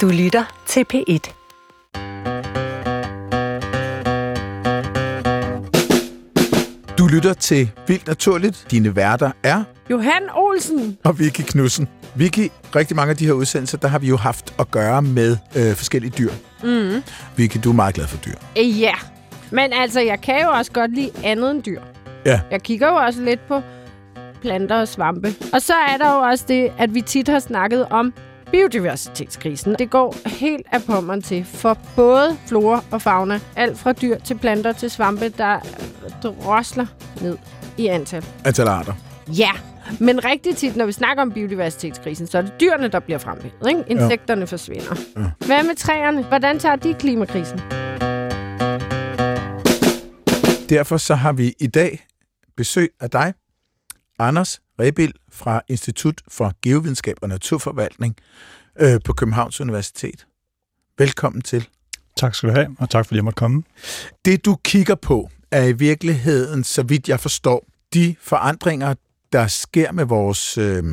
Du lytter til P1. Du lytter til Vildt Naturligt. Dine værter er Johan Olsen. og Vicky Knudsen. Vicky, rigtig mange af de her udsendelser, der har vi jo haft at gøre med øh, forskellige dyr. Mm. Vicky, du er meget glad for dyr. Øh, Ja, men altså, jeg kan jo også godt lide andet end dyr. Ja. Jeg kigger jo også lidt på planter og svampe. Og så er der jo også det, at vi tit har snakket om biodiversitetskrisen. Det går helt af pommeren til for både flora og fauna. Alt fra dyr til planter til svampe, der drosler ned i antal. Antal arter. Ja, men rigtig tit, når vi snakker om biodiversitetskrisen, så er det dyrene, der bliver fremhævet. Ikke? Insekterne ja. forsvinder. Ja. Ja. Hvad med træerne? Hvordan tager de klimakrisen? Derfor så har vi i dag besøg af dig, Anders Rebild fra Institut for Geovidenskab og Naturforvaltning øh, på Københavns Universitet. Velkommen til. Tak skal du have, og tak fordi jeg måtte komme. Det du kigger på er i virkeligheden, så vidt jeg forstår, de forandringer, der sker med vores øh,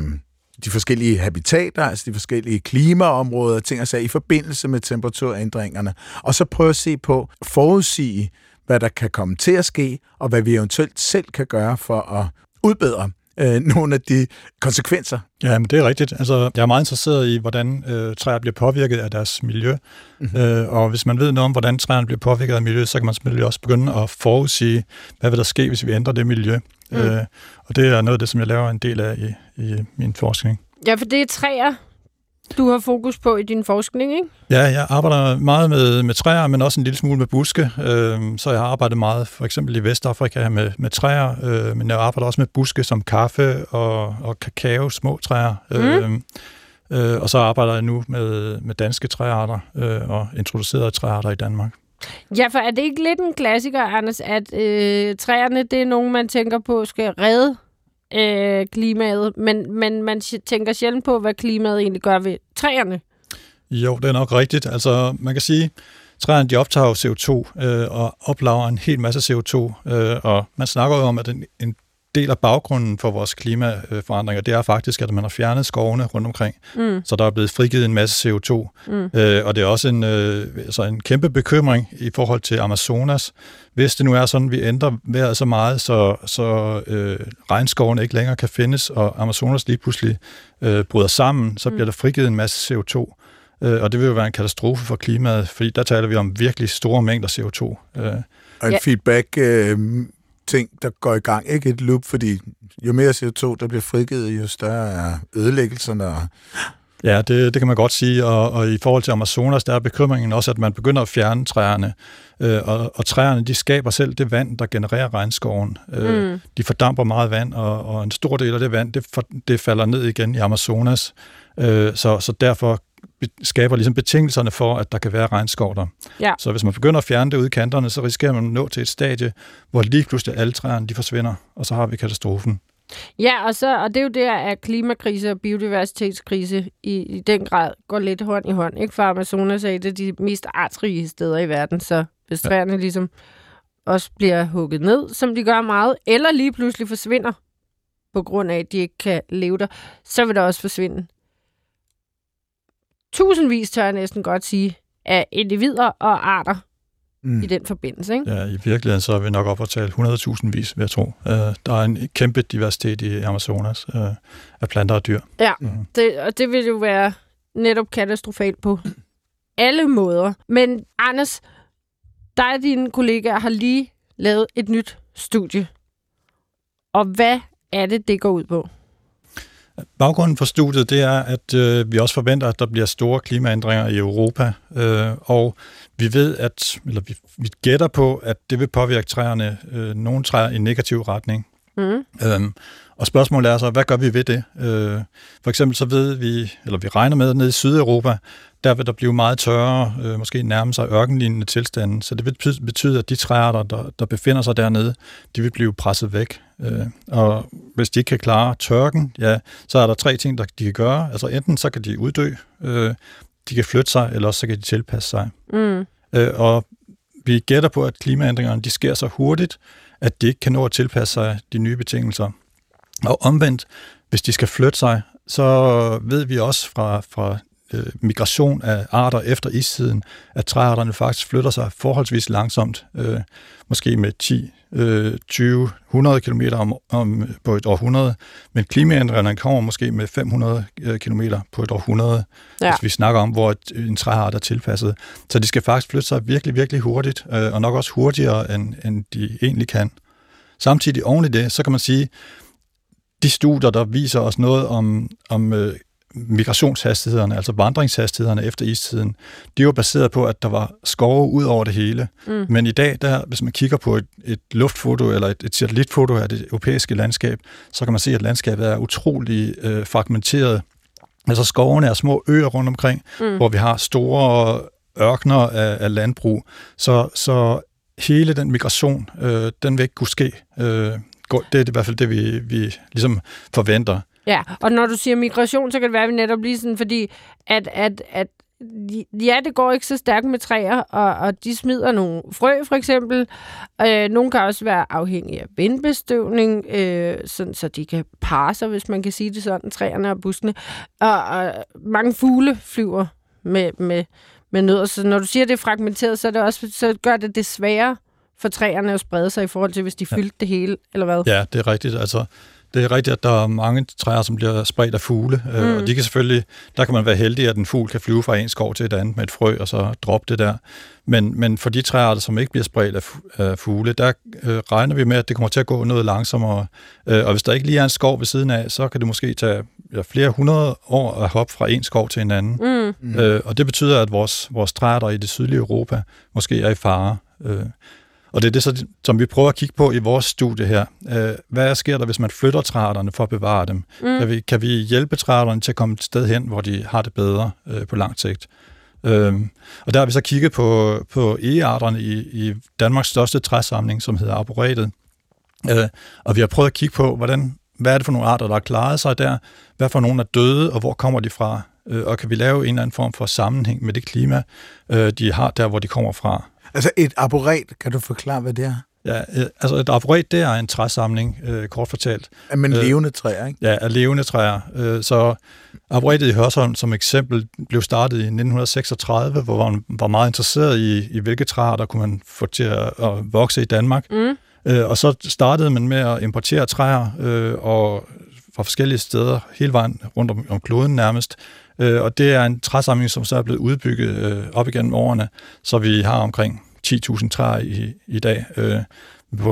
de forskellige habitater, altså de forskellige klimaområder, ting og sager, i forbindelse med temperaturændringerne, og så prøve at se på, forudsige, hvad der kan komme til at ske, og hvad vi eventuelt selv kan gøre for at udbedre øh, nogle af de konsekvenser. Ja, men det er rigtigt. Altså, jeg er meget interesseret i, hvordan øh, træer bliver påvirket af deres miljø. Mm-hmm. Øh, og hvis man ved noget om, hvordan træerne bliver påvirket af miljø, så kan man selvfølgelig også begynde at forudsige, hvad vil der ske, hvis vi ændrer det miljø. Mm. Øh, og det er noget af det, som jeg laver en del af i, i min forskning. Ja, for det er træer, du har fokus på i din forskning, ikke? Ja, jeg arbejder meget med, med træer, men også en lille smule med buske. Øh, så jeg har arbejdet meget for eksempel i Vestafrika med, med træer, øh, men jeg arbejder også med buske som kaffe og, og kakao, små træer. Mm. Øh, og så arbejder jeg nu med, med danske træarter øh, og introducerede træarter i Danmark. Ja, for er det ikke lidt en klassiker, Anders, at øh, træerne, det er nogen, man tænker på skal redde øh, klimaet, men, men man tænker sjældent på, hvad klimaet egentlig gør ved træerne. Jo, det er nok rigtigt. Altså, man kan sige, træerne de optager CO2 øh, og oplager en hel masse CO2, øh, og man snakker jo om, at en, en del af baggrunden for vores klimaforandringer, det er faktisk, at man har fjernet skovene rundt omkring, Mm. så der er blevet frigivet en masse CO2. Mm. Øh, og det er også en, øh, altså en kæmpe bekymring i forhold til Amazonas. Hvis det nu er sådan, vi ændrer vejret så meget, så, så øh, regnskovene ikke længere kan findes, og Amazonas lige pludselig øh, bryder sammen, så bliver der frigivet en masse CO2. Øh, og det vil jo være en katastrofe for klimaet, fordi der taler vi om virkelig store mængder CO2. Øh, Og en Ja. feedback øh, ting, der går i gang, ikke et loop, fordi jo mere CO2, der bliver frigivet, jo større er ødelæggelserne. Og, Ja, det, det kan man godt sige, og, og i forhold til Amazonas, der er bekymringen også, at man begynder at fjerne træerne, øh, og, og træerne, de skaber selv det vand, der genererer regnskoven. Øh, Mm. De fordamper meget vand, og, og en stor del af det vand, det, for, det falder ned igen i Amazonas, øh, så, så derfor skaber ligesom betingelserne for, at der kan være regnskov der. Ja. Så hvis man begynder at fjerne det ud i kanterne, så risikerer man at nå til et stadie, hvor lige pludselig alle træerne de forsvinder, og så har vi katastrofen. Ja, og, så, og det er jo der, at klimakrise og biodiversitetskrise i, i den grad går lidt hånd i hånd. Ikke? For Amazonas er et af de mest artsrige steder i verden, så hvis Ja. træerne ligesom også bliver hugget ned, som de gør meget, eller lige pludselig forsvinder, på grund af, at de ikke kan leve der, så vil der også forsvinde tusindvis, tør jeg næsten godt sige, af individer og arter mm. i den forbindelse. Ikke? Ja, i virkeligheden så er vi nok op at tale 100.000 vis, vil jeg tro. Uh, der er en kæmpe diversitet i Amazonas uh, af planter og dyr. Ja, Mhm. det, og det vil jo være netop katastrofalt på alle måder. Men Anders, dig og dine kollegaer har lige lavet et nyt studie. Og hvad er det, det går ud på? Baggrunden for studiet det er, at øh, vi også forventer, at der bliver store klimaændringer i Europa, øh, og vi ved, at eller vi, vi gætter på, at det vil påvirke træerne, øh, nogle træer i negativ retning. Mm. Øhm, og spørgsmålet er så, hvad gør vi ved det? Øh, for eksempel så ved vi, eller vi regner med, at nede i Sydeuropa, der vil der blive meget tørre, øh, måske nærme sig ørkenlignende tilstanden. Så det vil betyde- at de træer, der, der, der befinder sig dernede, de vil blive presset væk. Øh, og hvis de ikke kan klare tørken, ja, så er der tre ting, der de kan gøre. Altså enten så kan de uddø, øh, de kan flytte sig, eller også så kan de tilpasse sig. Mm. Øh, og vi gætter på, at klimaændringerne de sker så hurtigt, at de ikke kan nå at tilpasse sig de nye betingelser. Og omvendt, hvis de skal flytte sig, så ved vi også fra, fra øh, migration af arter efter istiden, at træarterne faktisk flytter sig forholdsvis langsomt, øh, måske med 10, øh, 20, 100 km om, om, på et århundrede, men klimaændringerne kommer måske med 500 øh, km på et århundrede, ja. hvis vi snakker om, hvor et, en træart er tilpasset. Så de skal faktisk flytte sig virkelig, virkelig hurtigt, øh, og nok også hurtigere, end, end de egentlig kan. Samtidig oven i det, så kan man sige, de studier, der viser os noget om, om øh, migrationshastighederne, altså vandringshastighederne efter istiden, de var baseret på, at der var skove ud over det hele. Mm. Men i dag, der, hvis man kigger på et, et luftfoto eller et, et satellitfoto af det europæiske landskab, så kan man se, at landskabet er utrolig øh, fragmenteret. Altså skovene er små øer rundt omkring, mm. hvor vi har store ørkner af, af landbrug. Så, så hele den migration, øh, den vil ikke kunne ske. Øh, det er i hvert fald det, vi, vi ligesom forventer. Ja, og når du siger migration, så kan det være, at vi netop lige sådan, fordi at, at, at ja, det går ikke så stærkt med træer, og, og de smider nogle frø, for eksempel. Øh, nogle kan også være afhængige af vindbestøvning, øh, sådan, så de kan parre sig, hvis man kan sige det sådan, træerne og buskene. Og, og mange fugle flyver med, med, med nødder. Så når du siger, at det er fragmenteret, så, er det også, så gør det det sværere for træerne at sprede sig i forhold til, hvis de fyldte ja. det hele, eller hvad? Ja, det er rigtigt. Altså, det er rigtigt, at der er mange træer, som bliver spredt af fugle, øh, mm. og de kan selvfølgelig, der kan man være heldig, at en fugl kan flyve fra en skov til et andet med et frø, og så droppe det der. Men, men for de træer, som ikke bliver spredt af, af fugle, der øh, regner vi med, at det kommer til at gå noget langsommere. Øh, og hvis der ikke lige er en skov ved siden af, så kan det måske tage ja, flere hundrede år at hoppe fra en skov til en anden. Mm. mm. Øh, og det betyder, at vores, vores træer der i det sydlige Europa måske er i fare. Øh, og det er det, som vi prøver at kigge på i vores studie her. Øh, hvad sker der, hvis man flytter træerne for at bevare dem? Mm. Kan, vi, kan vi hjælpe træerne til at komme et sted hen, hvor de har det bedre øh, på lang sigt? Øhm, og der har vi så kigget på, på egearterne i, i Danmarks største træsamling, som hedder arboretet. Øh, og vi har prøvet at kigge på, hvordan, hvad er det for nogle arter, der har klaret sig der? Hvad for nogle er døde, og hvor kommer de fra? Øh, og kan vi lave en eller anden form for sammenhæng med det klima, øh, de har der, hvor de kommer fra? Altså et arboret, kan du forklare, hvad det er? Ja, øh, altså et arboret, det er en træsamling, øh, kort fortalt. Ja, men øh, levende træer, ikke? Ja, af levende træer. Øh, så arboretet i Hørsholm som eksempel blev startet i 1936, hvor man var meget interesseret i, i hvilke træer, der kunne man få til at, at vokse i Danmark. Mm. Øh, og så startede man med at importere træer øh, og fra forskellige steder, hele vejen rundt om, om kloden nærmest. Øh, og det er en træsamling, som så er blevet udbygget øh, op igennem årene, så vi har omkring 10.000 træer i, i dag, øh,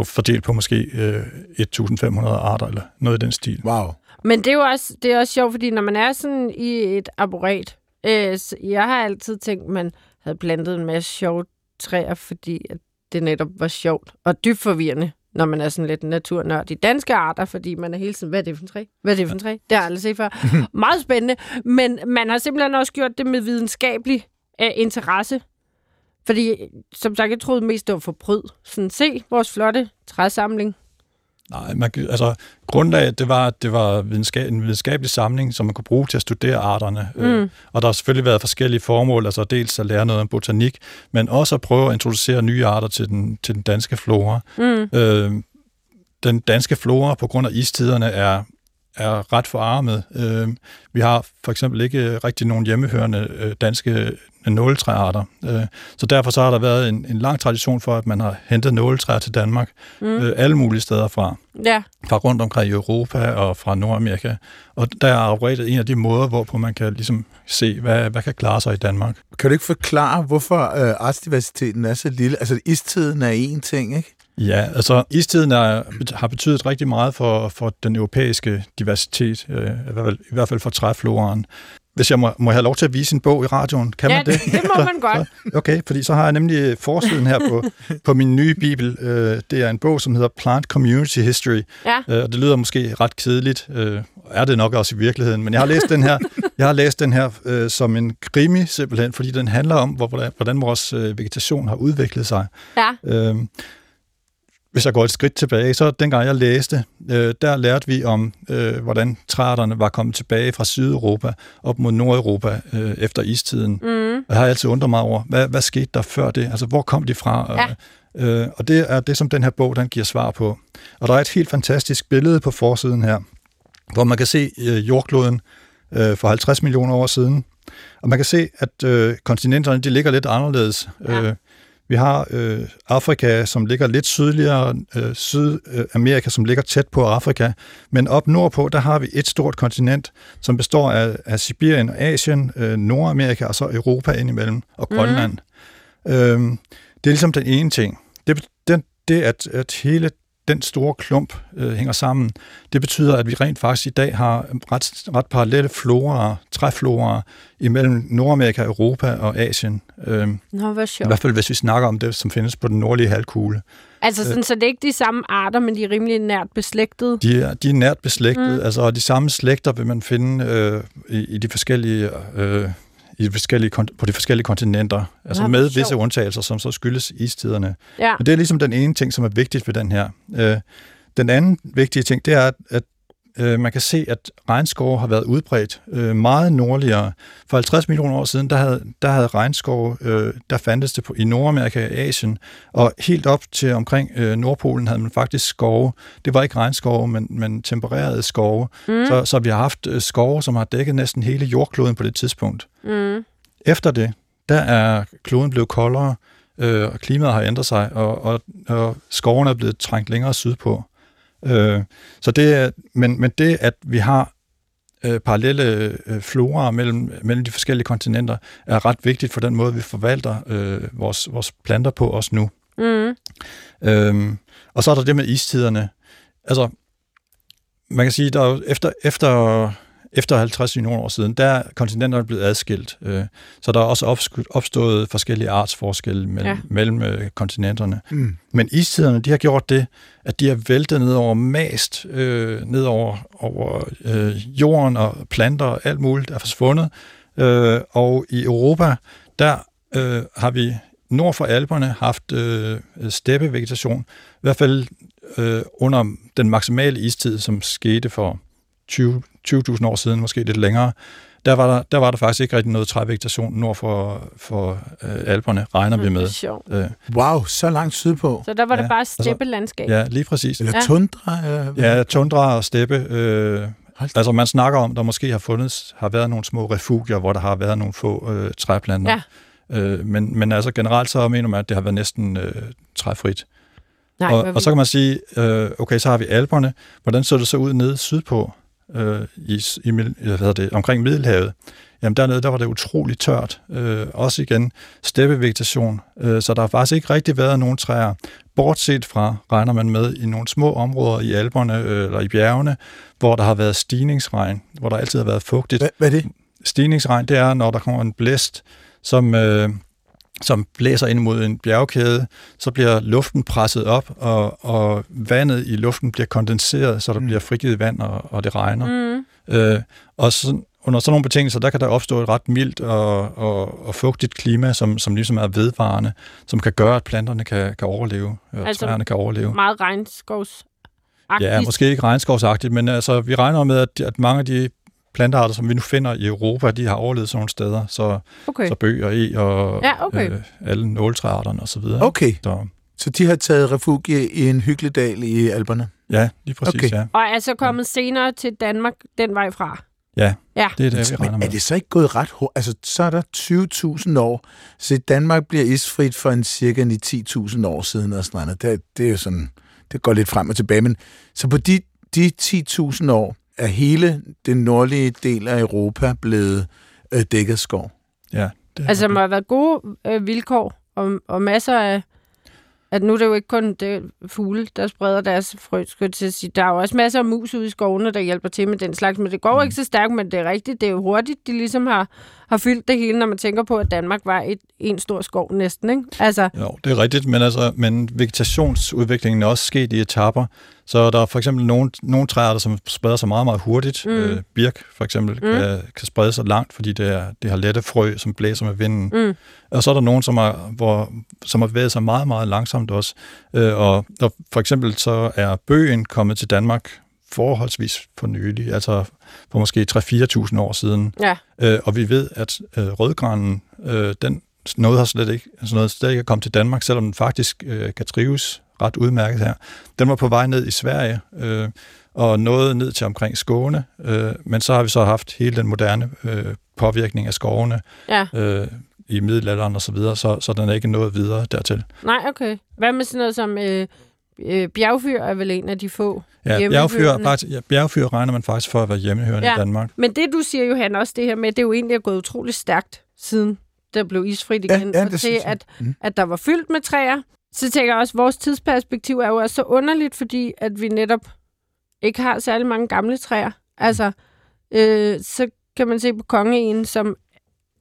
fordelt på måske øh, 1.500 arter eller noget i den stil. Wow. Men det er jo også, det er også sjovt, fordi når man er sådan i et arboret, øh, jeg har altid tænkt, man havde plantet en masse sjove træer, fordi at det netop var sjovt og dybt forvirrende når man er sådan lidt naturnørd i danske arter, fordi man er hele tiden, hvad er det for en træ? Hvad er det for en træ? Det har jeg aldrig set før. Meget spændende, men man har simpelthen også gjort det med videnskabelig uh, interesse. Fordi, som sagt, jeg troede mest, det var for pryd. Sådan, se vores flotte træsamling. Nej, man, altså grundlaget, det var, at det var videnskab, en videnskabelig samling, som man kunne bruge til at studere arterne. Øh, mm. og der har selvfølgelig været forskellige formål, altså dels at lære noget om botanik, men også at prøve at introducere nye arter til den, til den danske flora. Mm. Øh, den danske flora, på grund af istiderne, er er ret forarmet. Øh, vi har for eksempel ikke rigtig nogen hjemmehørende øh, danske nåletræarter. Øh, så derfor så har der været en, en lang tradition for, at man har hentet nåletræer til Danmark, mm. øh, alle mulige steder fra. Ja. Fra rundt omkring i Europa og fra Nordamerika. Og der er arboretet en af de måder, hvorpå man kan ligesom se, hvad, hvad kan klare sig i Danmark. Kan du ikke forklare, hvorfor øh, artsdiversiteten er så lille? Altså, istiden er én ting, ikke? Ja, altså istiden er, har betydet rigtig meget for, for den europæiske diversitet, øh, i, hvert fald, i hvert fald for træfloren. Hvis jeg må, må jeg have lov til at vise en bog i radioen, kan ja, man det? det må man godt. Så, okay, fordi så har jeg nemlig forsiden her på, på min nye bibel. Øh, det er en bog, som hedder Plant Community History, ja. øh, og det lyder måske ret kedeligt. Øh, er det nok også i virkeligheden, men jeg har læst den her, jeg har læst den her øh, som en krimi simpelthen, fordi den handler om, hvordan, hvordan vores øh, vegetation har udviklet sig. Ja. Øh, hvis jeg går et skridt tilbage, så dengang jeg læste, øh, der lærte vi om, øh, hvordan træerne var kommet tilbage fra Sydeuropa op mod Nordeuropa øh, efter istiden. Mm. Jeg har altid undret mig over, hvad, hvad skete der før det? Altså, hvor kom de fra? Ja. Øh, og det er det, som den her bog den giver svar på. Og der er et helt fantastisk billede på forsiden her, hvor man kan se øh, jordkloden øh, for 50 millioner år siden, og man kan se, at øh, kontinenterne de ligger lidt anderledes. Ja. Øh, vi har øh, Afrika, som ligger lidt sydligere, øh, Sydamerika, som ligger tæt på Afrika, men op nordpå, der har vi et stort kontinent, som består af, af Sibirien og Asien, øh, Nordamerika og så Europa indimellem, og Grønland. Mm. Øh, det er ligesom den ene ting. Det, den, det at, at hele den store klump øh, hænger sammen, det betyder, at vi rent faktisk i dag har ret, ret parallelle flora, træflora imellem Nordamerika, Europa og Asien. Øh, Nå, hvor I sjovt. hvert fald, hvis vi snakker om det, som findes på den nordlige halvkugle. Altså, sådan, så det er ikke de samme arter, men de er rimelig nært beslægtede. De er, de er nært beslægtet, mm. altså og de samme slægter vil man finde øh, i, i de forskellige... Øh, i de forskellige, på de forskellige kontinenter, altså hvor med visse undtagelser, som så skyldes istiderne. Ja. Men det er ligesom den ene ting, som er vigtigt ved den her. Øh, den anden vigtige ting, det er, at øh, man kan se, at regnskove har været udbredt øh, meget nordligere. For 50 millioner år siden, der havde, der havde regnskove, øh, der fandtes det på, i Nordamerika og Asien, og helt op til omkring øh, Nordpolen havde man faktisk skove. Det var ikke regnskove, men, men tempererede skove. Mm. Så, så vi har haft øh, skove, som har dækket næsten hele jordkloden på det tidspunkt. Mm. Efter det, der er kloden blevet koldere, øh, og klimaet har ændret sig, og, og, og skovene er blevet trængt længere sydpå. Øh, så det er, men, men det, at vi har øh, parallelle øh, flora mellem, mellem de forskellige kontinenter, er ret vigtigt for den måde, vi forvalter øh, vores, vores planter på også nu. Mm. Øhm, og så er der det med istiderne. Altså, man kan sige, der er jo efter, efter, efter 50 millioner år siden, der er kontinenterne blevet adskilt. Øh, så der er også opstået forskellige artsforskelle mellem, Ja. mellem øh, kontinenterne. Mm. Men istiderne, de har gjort det, at de har væltet ned over mast, øh, ned over, over øh, jorden og planter og alt muligt er forsvundet. Øh, og i Europa, der øh, har vi nord for Alperne haft øh, steppevegetation, i hvert fald øh, under den maksimale istid, som skete for 20 20.000 år siden, måske lidt længere, der var der, der var der faktisk ikke rigtig noget trævegetation nord for, for øh, Alperne, regner vi Det er med. sjovt. Øh, Wow, så langt sydpå. Så der var det Ja, bare altså- steppelandskab. ja, lige præcis. Eller Ja. tundra? Hvad? Ja, tundra og steppe. Øh, Hold altså man snakker om, der måske har fundet, har været nogle små refugier, hvor der har været nogle få øh, træplanter. Ja. Øh, men, men altså generelt så mener man, at det har været næsten øh, træfrit. Nej, og, og så kan man sige, øh, okay, så har vi Alperne. Hvordan så det så ud nede sydpå, øh, i, i, hvad det, omkring Middelhavet? Jamen dernede, der var det utroligt tørt. Øh, også igen steppevegetation. Øh, så der har faktisk ikke rigtig været nogen træer. Bortset fra, regner man med, i nogle små områder i Alperne øh, eller i bjergene, hvor der har været stigningsregn, hvor der altid har været fugtigt Hvad, hvad er det? stigningsregn, det er, når der kommer en blæst, som, øh, som blæser ind mod en bjergkæde, så bliver luften presset op, og, og vandet i luften bliver kondenseret, så der Mm. bliver frigivet vand, og, og det regner. Mm. Øh, og så, under sådan nogle betingelser, der kan der opstå et ret mildt og, og, og fugtigt klima, som, som ligesom er vedvarende, som kan gøre, at planterne kan, kan overleve, og Altså, altså, træerne kan overleve. Meget regnskovs Ja, måske ikke regnskovsagtigt, men altså, vi regner med, at, at mange af de plantearter, som vi nu finder i Europa, de har overlevet sådan nogle steder. Så, Okay. så bøg og e og Ja, okay. øh, alle nåletræarterne osv. Okay, Så, så de har taget refugie i en hyggelig dal i Alperne. ja, lige præcis, Okay. ja. Og er så kommet senere til Danmark den vej fra. Ja, Ja. det er det, vi regner Men med. er det så ikke gået ret hurtigt? Altså, så er der 20.000 år. Så Danmark bliver isfrit for en cirka 10.000 år siden og sådan noget. Det, det er jo sådan, det går lidt frem og tilbage. Men så på de, de 10.000 år er hele den nordlige del af Europa blevet øh, dækket skov. Ja, det Altså, der må have været gode øh, vilkår og, og masser af... At nu er det jo ikke kun det fugle, der spreder deres frø, skulle til at sige. Der er jo også masser af mus ude i skovene, der hjælper til med den slags. Men det går mm. ikke så stærkt, men det er rigtigt. Det er jo hurtigt, de ligesom har, har fyldt det hele, når man tænker på, at Danmark var et, en stor skov næsten. Ikke? Altså, Jo, det er rigtigt, men, altså, men vegetationsudviklingen er også sket i etapper. Så der er for eksempel nogle, nogle træer, der som spreder sig meget, meget hurtigt. Mm. Øh, birk for eksempel Mm. kan, kan sprede sig langt, fordi det, er, det har lette frø, som blæser med vinden. mm, Og så er der nogen, som har, hvor, som har bevæget sig meget, meget langsomt også. Øh, og der, for eksempel så er bøgen kommet til Danmark forholdsvis for nylig, altså for måske 3-4.000 år siden. ja. Øh, og vi ved, at øh, rødgranen, øh, den, noget har slet ikke, altså noget slet ikke er kommet til Danmark, selvom den faktisk øh, kan trives ret udmærket her. Den var på vej ned i Sverige, øh, og nåede ned til omkring Skåne, øh, men så har vi så haft hele den moderne øh, påvirkning af skovene Ja. øh, i middelalderen og så videre, så, så den er ikke nået videre dertil. Nej, okay. Hvad med sådan noget som øh, øh, bjergfyr er vel en af de få Ja, bjergfyr, faktisk, ja, bjergfyr regner man faktisk for at være hjemmehørende Ja. i Danmark. Men det, du siger, Johan, også det her med, det er jo egentlig er gået utrolig stærkt, siden der blev isfrit igen, Ja, ja, og til, at, Mm. at der var fyldt med træer. Så tænker jeg også, at vores tidsperspektiv er jo også så underligt, fordi at vi netop ikke har særlig mange gamle træer. Altså, øh, så kan man se på kongeegen, som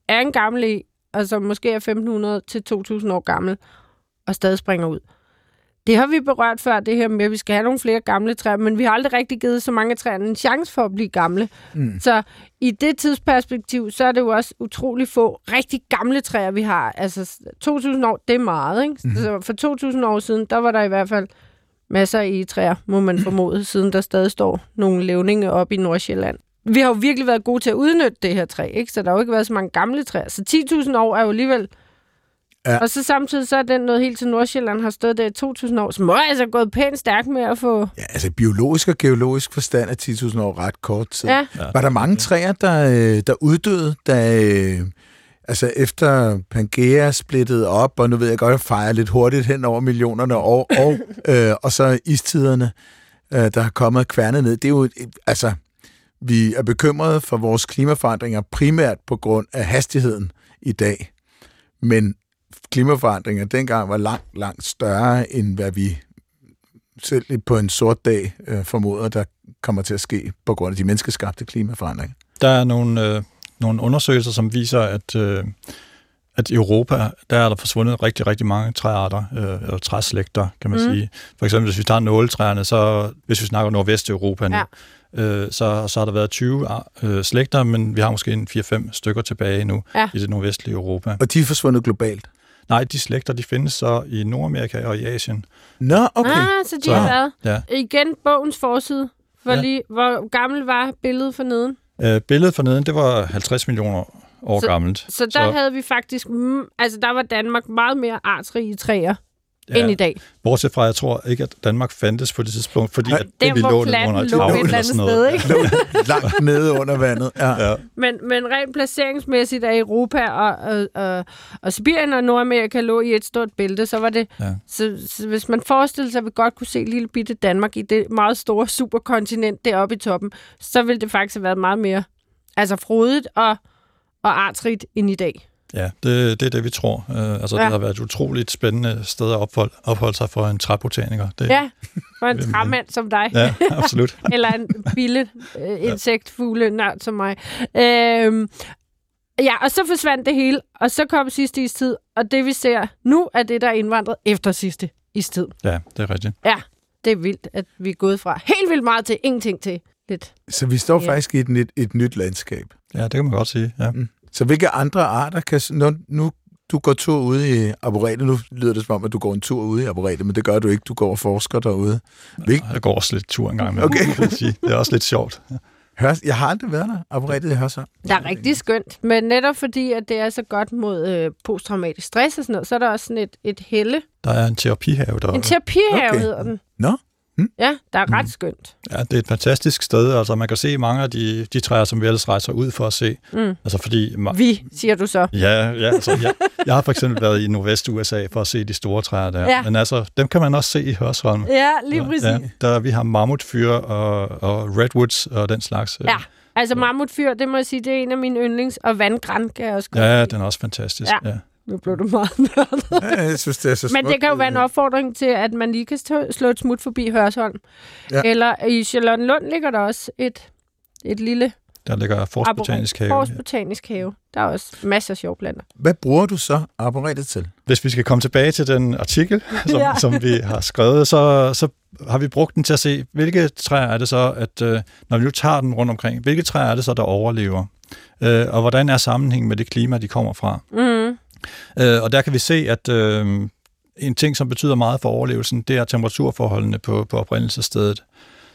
er en gammel e, og som måske er 1500 til 2000 år gammel, og stadig springer ud. Det har vi berørt før, det her med, at vi skal have nogle flere gamle træer, men vi har aldrig rigtig givet så mange træer en chance for at blive gamle. Mm. Så i det tidsperspektiv, så er det jo også utrolig få rigtig gamle træer, vi har. Altså 2.000 år, det er meget, ikke? Mm-hmm. Så for 2.000 år siden, der var der i hvert fald masser af træer, må man formode, siden der stadig står nogle levninge op i Nordsjælland. Vi har jo virkelig været gode til at udnytte det her træ, ikke? Så der har jo ikke været så mange gamle træer. Så 10.000 år er jo alligevel... Ja. Og så samtidig så er den noget helt til Nordsjælland har stået der i 2.000 år, så må jeg altså gået pænt stærkt med at få... Ja, altså biologisk og geologisk forstand er 10.000 år ret kort tid. Ja, Var der mange træer, der, øh, der uddøde, da, øh, altså efter Pangea splittede op, og nu ved jeg godt, at fejre lidt hurtigt hen over millionerne af år, og, øh, og så istiderne, øh, der har kommet kværnet ned. Det er jo, et- altså, vi er bekymrede for vores klimaforandringer primært på grund af hastigheden i dag. Men klimaforandringer dengang var langt, langt større, end hvad vi selv på en sort dag øh, formoder, der kommer til at ske på grund af de menneskeskabte klimaforandringer. Der er nogle, øh, nogle undersøgelser, som viser, at, øh, at i Europa, der er der forsvundet rigtig, rigtig mange træarter, øh, eller træslægter, kan man Mm. sige. For eksempel, hvis vi tager nåletræerne, så hvis vi snakker Nordvesteuropa nu, Ja. øh, så, så har der været 20 ar- øh, slægter, men vi har måske en 4-5 stykker tilbage nu Ja. i det nordvestlige Europa. Og de er forsvundet globalt. Nej, de slægter, de findes så i Nordamerika og i Asien. Nå, okay. Ah, så de Så- har været. Ja. Igen, bogens forside. For Ja. lige, hvor gammel var billedet for neden? Øh, billedet for neden, det var 50 millioner år Så- gammelt. Så der så. havde vi faktisk... Mm, altså, der var Danmark meget mere artsrig i træer ja. end i dag. Bortset fra, jeg tror ikke, at Danmark fandtes på det tidspunkt, fordi Nej. at Der, vi lå planten under et lå hav et eller sådan noget. sted, ikke? Langt nede under vandet. Ja. Ja. Men, men rent placeringsmæssigt af Europa og, og, og, og Sibirien og Nordamerika lå i et stort bælte, så var det... Ja. Så, så hvis man forestiller sig, at vi godt kunne se lille bitte Danmark i det meget store superkontinent deroppe i toppen, så ville det faktisk have været meget mere altså frodigt og, og artsrigt end i dag. Ja, det, det er det, vi tror. Uh, altså, Ja. det har været et utroligt spændende sted at ophold, opholde sig for en træbotaniker. Det, Ja, for en træmand som dig. ja absolut. Eller en bille øh, insektfugle nørd som mig. Øhm, ja, og så forsvandt det hele, og så kom sidste istid, og det vi ser nu er det, der er indvandret efter sidste istid. Ja, det er rigtigt. Ja, det er vildt, at vi er gået fra helt vildt meget til ingenting til lidt. Så vi står Ja. faktisk i et, nyt, et nyt landskab. Ja, det kan man godt sige. Ja. Så hvilke andre arter kan... Når nu du går tur ude i arboretet, nu lyder det som om, at du går en tur ude i arboretet, men det gør du ikke. Du går og forsker derude. Hvil, Jeg går også lidt tur en gang med. Okay. Det, sige. det er også lidt sjovt. Hørs, jeg har aldrig været der. Arboretet i Hørsholm. Der er rigtig skønt, men netop fordi, at det er så godt mod øh, posttraumatisk stress og sådan noget, så er der også sådan et, et helle. Der er en terapihave deroppe. En terapihave Okay. okay. hedder den. Nå. Hm. Ja, der er ret skønt. Ja, det er et fantastisk sted. Altså, man kan se mange af de, de træer, som vi ellers rejser ud for at se. Mm. Altså, fordi... Vi, siger du så. Ja, ja altså, jeg, jeg har for eksempel været i Nordvest-USA for at se de store træer der. Ja. Men altså, dem kan man også se i Hørsholm. Ja, lige præcis. Ja, der, vi har mammutfyr og, og redwoods og den slags. Ja, altså mammutfyr, det må jeg sige, det er en af mine yndlings. Og vandgræn kan jeg også godt Ja, lide. den er også fantastisk. Ja. Ja. Nu blev du meget nørdet. Ja, jeg synes, det er så Men det smukt. kan jo være en opfordring til, at man lige kan slå et smut forbi Hørsholm. Ja. Eller i Charlottenlund ligger der også et, et lille Der ligger Fors Botanisk Have. Fors Botanisk Have. Der er også masser af planter. Hvad bruger du så arboretet til? Hvis vi skal komme tilbage til den artikel, som, Ja. ja. som vi har skrevet, så, så har vi brugt den til at se, hvilke træer er det så, at øh, når vi nu tager den rundt omkring, hvilke træer er det så, der overlever? Øh, og hvordan er sammenhængen med det klima, de kommer fra? Mm. Øh, og der kan vi se, at øh, en ting, som betyder meget for overlevelsen, det er temperaturforholdene på, på oprindelsesstedet.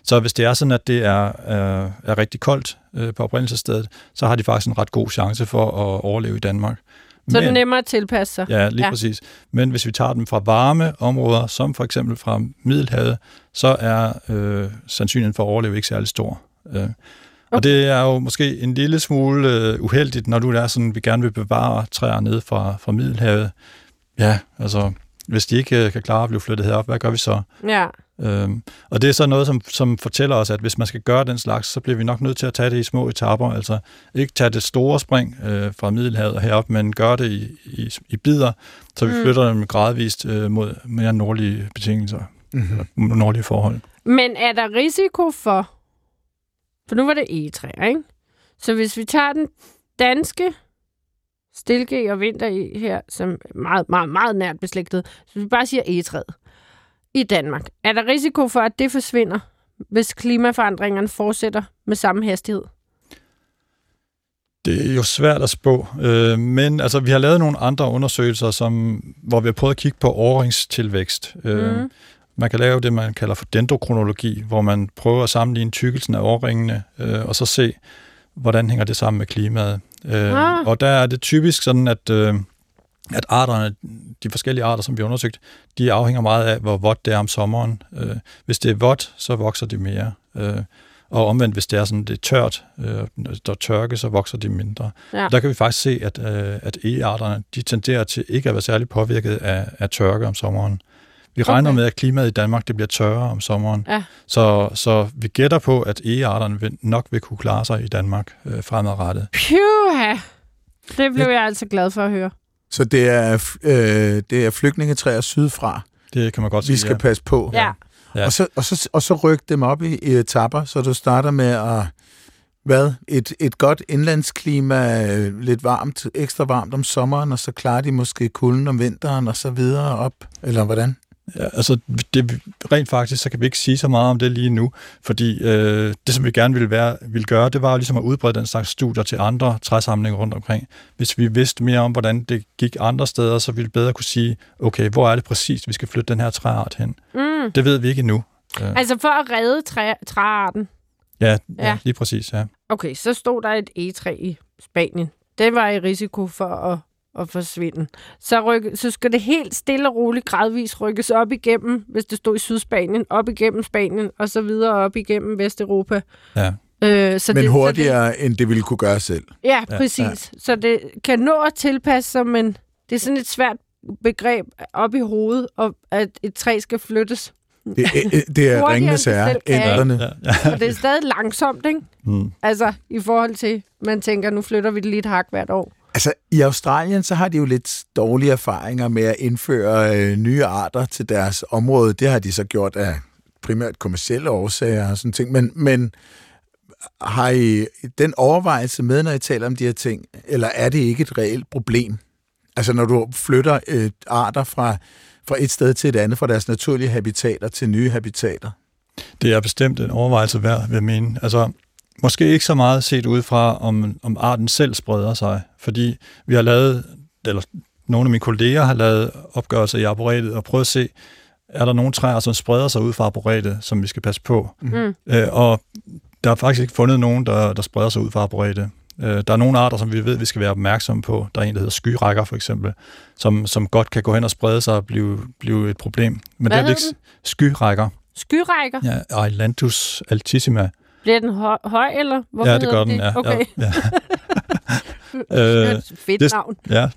Så hvis det er sådan, at det er, øh, er rigtig koldt øh, på oprindelsesstedet, så har de faktisk en ret god chance for at overleve i Danmark. Så det er nemmere at tilpasse sig. Ja, lige ja. præcis. Men hvis vi tager dem fra varme områder, som for eksempel fra Middelhavet, så er øh, sandsynligheden for at overleve ikke særlig stor. Øh, okay. Og det er jo måske en lille smule øh, uheldigt, når du er sådan, vi gerne vil bevare træer ned fra, fra Middelhavet. Ja, altså, hvis de ikke øh, kan klare at blive flyttet herop, hvad gør vi så? Ja. Øhm, og det er så noget, som, som fortæller os, at hvis man skal gøre den slags, så bliver vi nok nødt til at tage det i små etaper. Altså ikke tage det store spring øh, fra Middelhavet og herop, men gøre det i, i, i bidder, så vi Mm. flytter dem gradvist øh, mod mere nordlige betingelser, Mm-hmm. nordlige forhold. Men er der risiko for... For nu var det egetræer, ikke? Så hvis vi tager den danske stilke og vinter i her, som er meget, meget, meget nært beslægtet, så vi bare siger egetræet i Danmark, er der risiko for, at det forsvinder, hvis klimaforandringerne fortsætter med samme hastighed? Det er jo svært at spå, øh, men altså, vi har lavet nogle andre undersøgelser, som, hvor vi har prøvet at kigge på årringstilvækst. Øh, Mhm. Man kan lave det, man kalder for dendrokronologi, hvor man prøver at sammenligne tykkelsen af årringene, øh, og så se, hvordan hænger det sammen med klimaet. Øh, Ah. Og der er det typisk sådan, at, øh, at arterne, de forskellige arter, som vi har undersøgt, de afhænger meget af, hvor vådt det er om sommeren. Øh, hvis det er vådt, så vokser de mere. Øh, og omvendt, hvis det er sådan, det er tørt, øh, der er tørke, så vokser de mindre. Ja. Der kan vi faktisk se, at, øh, at e-arterne, de tenderer til ikke at være særlig påvirket af, af tørke om sommeren. Vi regner Okay. med, at klimaet i Danmark det bliver tørrere om sommeren. Ja. Så, så vi gætter på, at e-arterne vil, nok vil kunne klare sig i Danmark øh, fremadrettet. Pyha! Det blev jeg altså glad for at høre. Så det er, øh, det er flygtningetræer sydfra, Det kan man godt vi sige. skal passe på. Ja. Ja. Og, så, og, så, og så rykke dem op i, i etapper, så du starter med at hvad? Et, et godt indlandsklima, lidt varmt, ekstra varmt om sommeren, og så klarer de måske kulden om vinteren, og så videre op, eller hvordan? Ja, altså, det, rent faktisk, så kan vi ikke sige så meget om det lige nu, fordi øh, det, som vi gerne ville, være, ville gøre, det var jo ligesom at udbrede den slags studier til andre træsamlinger rundt omkring. Hvis vi vidste mere om, hvordan det gik andre steder, så ville vi bedre kunne sige, okay, hvor er det præcis, vi skal flytte den her træart hen? Mm. Det ved vi ikke endnu. Øh, Altså for at redde træ, træarten. ja, ja, ja. lige præcis, ja. Okay, så stod der et egetræ i Spanien. Det var i risiko for at, at forsvinde. Så, rykke, så skal det helt stille og roligt gradvist rykkes op igennem, hvis det stod i Sydspanien, op igennem Spanien, og så videre op igennem Vesteuropa. ja. Øh, så Men det, hurtigere, så det, end det ville kunne gøre selv. ja, præcis. Ja. Så det kan nå at tilpasse sig, men det er sådan et svært begreb op i hovedet, og at et træ skal flyttes. Det, øh, det er ringende sager, ændrene. ja, ja. Og det er stadig langsomt, ikke? Mm. Altså, i forhold til, man tænker, nu flytter vi det lige et hak hvert år. Altså, i Australien, så har de jo lidt dårlige erfaringer med at indføre øh, nye arter til deres område. Det har de så gjort af primært kommersielle årsager og sådan ting. Men, men har I den overvejelse med, når I taler om de her ting, eller er det ikke et reelt problem? Altså, når du flytter øh, arter fra, fra et sted til et andet, fra deres naturlige habitater til nye habitater? Det er bestemt en overvejelse værd, vil jeg mene. Altså, måske ikke så meget set ud fra, om, om arten selv spreder sig, fordi vi har lavet, eller nogle af mine kolleger har lavet opgørelser i arboretet og prøvet at se, er der nogle træer, som spreder sig ud fra arboretet, som vi skal passe på. Mm. Øh, og der er faktisk ikke fundet nogen, der, der spreder sig ud fra arboretet. Øh, der er nogle arter, som vi ved, vi skal være opmærksomme på. Der er en, der hedder skyrækker for eksempel, som, som godt kan gå hen og sprede sig og blive, blive et problem. Men Hvad det er ikke skyrækker. Skyrækker? Ja, Islandus altissima. Bliver den høj, høj eller? Hvorfor ja, det gør den, ja. Okay. Ja, det øh, fedt det- navn. ja.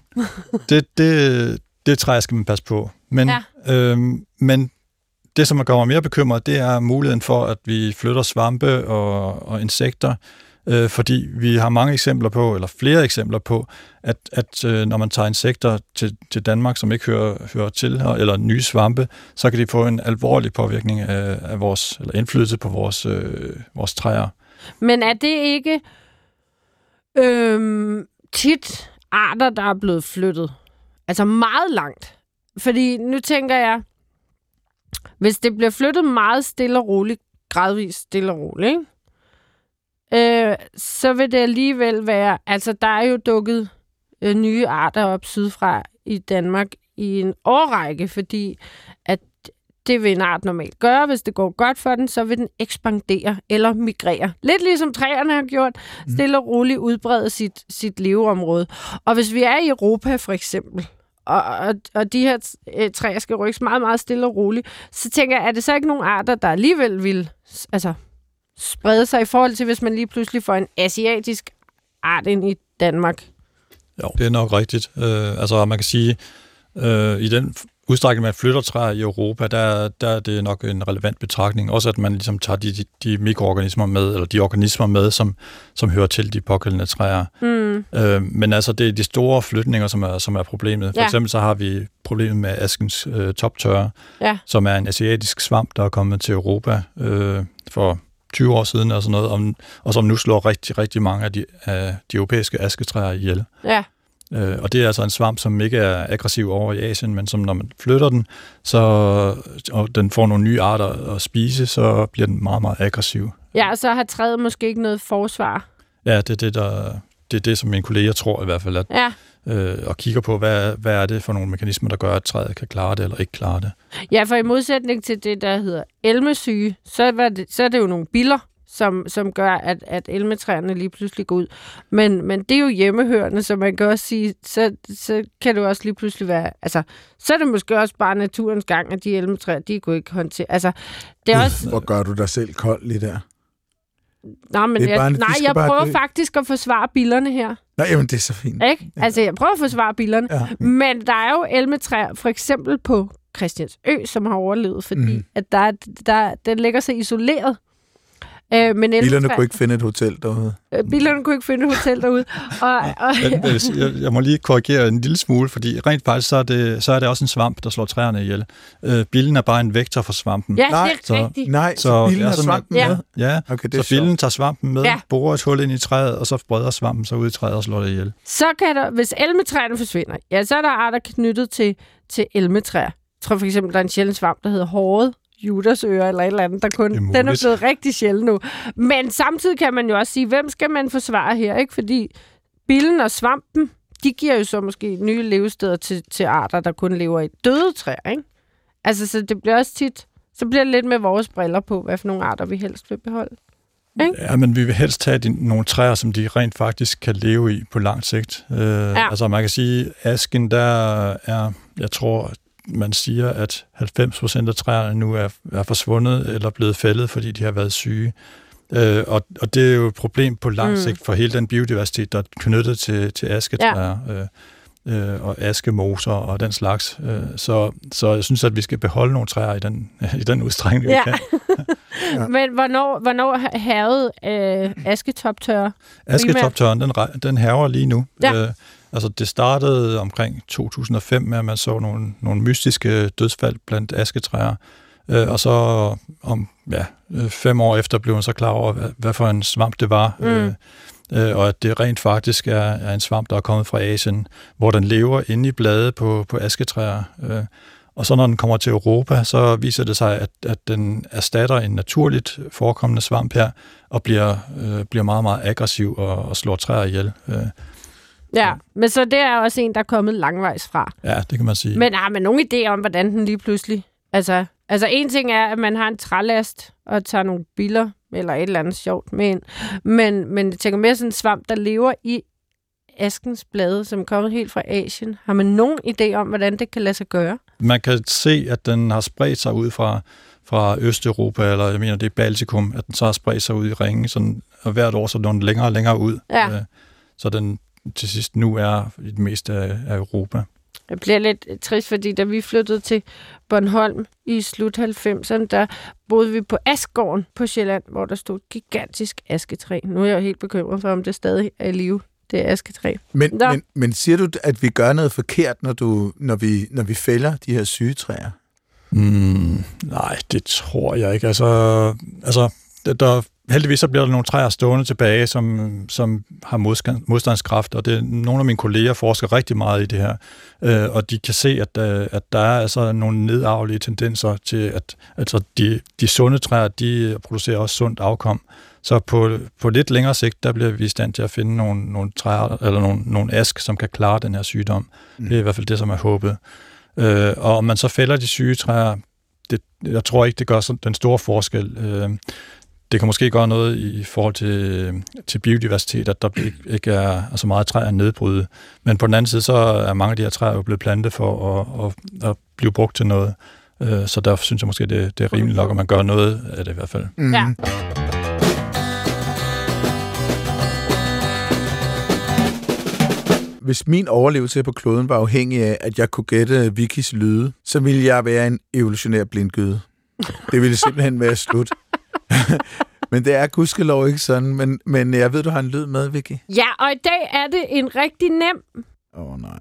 Det, det, det træ skal man passe på. Men, Ja. øhm, men det, som gør mig mere bekymret, det er muligheden for, at vi flytter svampe og, og insekter, øh, fordi vi har mange eksempler på, eller flere eksempler på, at, at øh, når man tager insekter til, til Danmark, som ikke hører, hører til her, eller nye svampe, så kan det få en alvorlig påvirkning af, af vores, eller indflydelse på vores, øh, vores træer. Men er det ikke øh, tit arter, der er blevet flyttet? Altså meget langt. Fordi nu tænker jeg, hvis det bliver flyttet meget stille og roligt, gradvist stille og roligt, ikke? Øh, så vil det alligevel være... Altså, der er jo dukket øh, nye arter op sydfra i Danmark i en årrække, fordi at det vil en art normalt gøre. Hvis det går godt for den, så vil den ekspandere eller migrere. Lidt ligesom træerne har gjort, stille og roligt udbrede sit, sit leveområde. Og hvis vi er i Europa for eksempel, og, og, og de her øh, træer skal rykkes meget, meget stille og roligt, så tænker jeg, er det så ikke nogle arter, der alligevel vil altså, sprede sig i forhold til, hvis man lige pludselig får en asiatisk art ind i Danmark? Jo, det er nok rigtigt. Øh, altså, man kan sige, øh, i den udstrækning, man flytter træer i Europa, der, der er det nok en relevant betragtning. Også at man ligesom tager de, de, de mikroorganismer med, eller de organismer med, som, som hører til de pågældende træer. Mm. Øh, men altså, det er de store flytninger, som er, som er problemet. For Ja. eksempel så har vi problemet med askens øh, toptørre, Ja. som er en asiatisk svamp, der er kommet til Europa øh, for 20 år siden og sådan noget, om, og som nu slår rigtig, rigtig mange af de, af de europæiske asketræer ihjel. Ja. Øh, og det er altså en svamp, som ikke er aggressiv over i Asien, men som når man flytter den, så, og den får nogle nye arter at spise, så bliver den meget, meget aggressiv. ja, og så har træet måske ikke noget forsvar. Ja, det er det, der, det, er det som mine kolleger tror i hvert fald, at, Ja. Øh, og kigger på, hvad, hvad er det for nogle mekanismer, der gør, at træet kan klare det eller ikke klare det. Ja, for i modsætning til det, der hedder elmesyge, så, var det, så er det jo nogle biller, som, som gør, at, at elmetræerne lige pludselig går ud. Men, men det er jo hjemmehørende, så man kan også sige, så, så kan det jo også lige pludselig være, altså, så er det måske også bare naturens gang, at de elmetræer, de kunne ikke håndtere. Altså, det er også, Hvor gør du dig selv kold lige der? Nej, men det er jeg, en- nej, jeg prøver dø. faktisk at forsvare billerne her. Nej, jamen det er så fint. Ikke? Altså, jeg prøver at forsvare billerne. Ja. Men der er jo elmetræer, for eksempel på Christiansø, som har overlevet, fordi mm. at der, er- der, den ligger sig isoleret. Øh, men Bilerne elmetræer- kunne ikke finde et hotel derude. øh, bilerne kunne ikke finde et hotel derude. Og, og, jeg, jeg må lige korrigere en lille smule, fordi rent faktisk så er det, så er det også en svamp, der slår træerne ihjel. Øh, billen er bare en vektor for svampen. ja, Nej, det er så- rigtigt. Nej, så, Så- bilen ja, har svampen Ja. med. Ja, Okay, det er så billen tager svampen med, Ja. ja. borer et hul ind i træet, og så breder svampen sig ud i træet og slår det ihjel. Så kan der, hvis elmetræerne forsvinder, ja, så er der arter knyttet til, til elmetræer. Jeg tror for eksempel, der er en sjælden svamp, der hedder håret judasøer eller et eller andet, der kun, er den er blevet rigtig sjælden nu. Men samtidig kan man jo også sige, hvem skal man forsvare her, ikke? Fordi billen og svampen, de giver jo så måske nye levesteder til, til arter, der kun lever i døde træer, ikke? Altså, så det bliver også tit, så bliver det lidt med vores briller på, hvad for nogle arter vi helst vil beholde. Ja, men vi vil helst have de, nogle træer, som de rent faktisk kan leve i på lang sigt. Øh, ja. Altså man kan sige, asken der er, jeg tror, man siger, at 90 procent af træerne nu er, er forsvundet eller blevet fældet, fordi de har været syge. Øh, og, og det er jo et problem på lang Mm. sigt for hele den biodiversitet, der er knyttet til, til asketræer. Ja. Øh, øh, og askemoser og den slags. Øh, så, så jeg synes, at vi skal beholde nogle træer i den, i den udstrækning, vi Ja. kan. Ja. Men hvornår, hvornår havde øh, asketoptørre? Asketoptørren, den, den herrer lige nu. Ja. Øh, altså det startede omkring 2005 med, at man så nogle, nogle mystiske dødsfald blandt asketræer. Øh, og så om ja, øh, fem år efter blev man så klar over, hvad, hvad for en svamp det var. Mm. Øh, øh, og at det rent faktisk er, er en svamp, der er kommet fra Asien, hvor den lever inde i blade på, på asketræer. Øh, og så når den kommer til Europa, så viser det sig, at, at den erstatter en naturligt forekommende svamp her, og bliver, øh, bliver meget, meget aggressiv og, og slår træer ihjel. Øh, Ja, men så det er også en, der er kommet langvejs fra. ja, det kan man sige. Men har man nogen idé om, hvordan den lige pludselig... Altså, altså en ting er, at man har en trælast og tager nogle biller eller et eller andet sjovt med ind. Men, men jeg tænker mere sådan en svamp, der lever i askens blade, som er kommet helt fra Asien. Har man nogen idé om, hvordan det kan lade sig gøre? Man kan se, at den har spredt sig ud fra, fra Østeuropa, eller jeg mener, det er Baltikum, at den så har spredt sig ud i ringen, sådan, og hvert år så når den længere og længere ud. Ja. Øh, så den til sidst nu er i det meste af, af Europa. Jeg bliver lidt trist, fordi da vi flyttede til Bornholm i slut 90'erne, der boede vi på Asgården på Sjælland, hvor der stod et gigantisk asketræ. Nu er jeg helt bekymret for, om det stadig er i live, det asketræ. Men, Nå. men, men siger du, at vi gør noget forkert, når, du, når, vi, når vi fælder de her sygetræer? Mm, nej, det tror jeg ikke. Altså, altså der, der, heldigvis så bliver der nogle træer stående tilbage, som, som har modstand, modstandskraft, og det, nogle af mine kolleger forsker rigtig meget i det her, øh, og de kan se, at, øh, at der er altså nogle nedarvelige tendenser til, at altså de, de sunde træer, de producerer også sundt afkom. Så på, på lidt længere sigt, der bliver vi i stand til at finde nogle, nogle træer, eller nogle, nogle ask, som kan klare den her sygdom. Mm. Det er i hvert fald det, som er håbet. Øh, og om man så fælder de syge træer, det, jeg tror ikke, det gør sådan den store forskel. Øh, det kan måske gøre noget i forhold til, til biodiversitet, at der ikke, ikke er altså meget træer nedbryde. Men på den anden side, så er mange af de her træer jo blevet plantet for at, at, at blive brugt til noget. Øh, så derfor synes jeg måske, det, det er rimeligt nok, at man gør noget af det i hvert fald. Mm. Ja. Hvis min overlevelse på kloden var afhængig af, at jeg kunne gætte Vikis lyde, så ville jeg være en evolutionær blindgyde. Det ville simpelthen være slut. men det er gudskelov ikke sådan, men, men jeg ved, du har en lyd med, Vicky. Ja, og i dag er det en rigtig nem Åh oh, nej.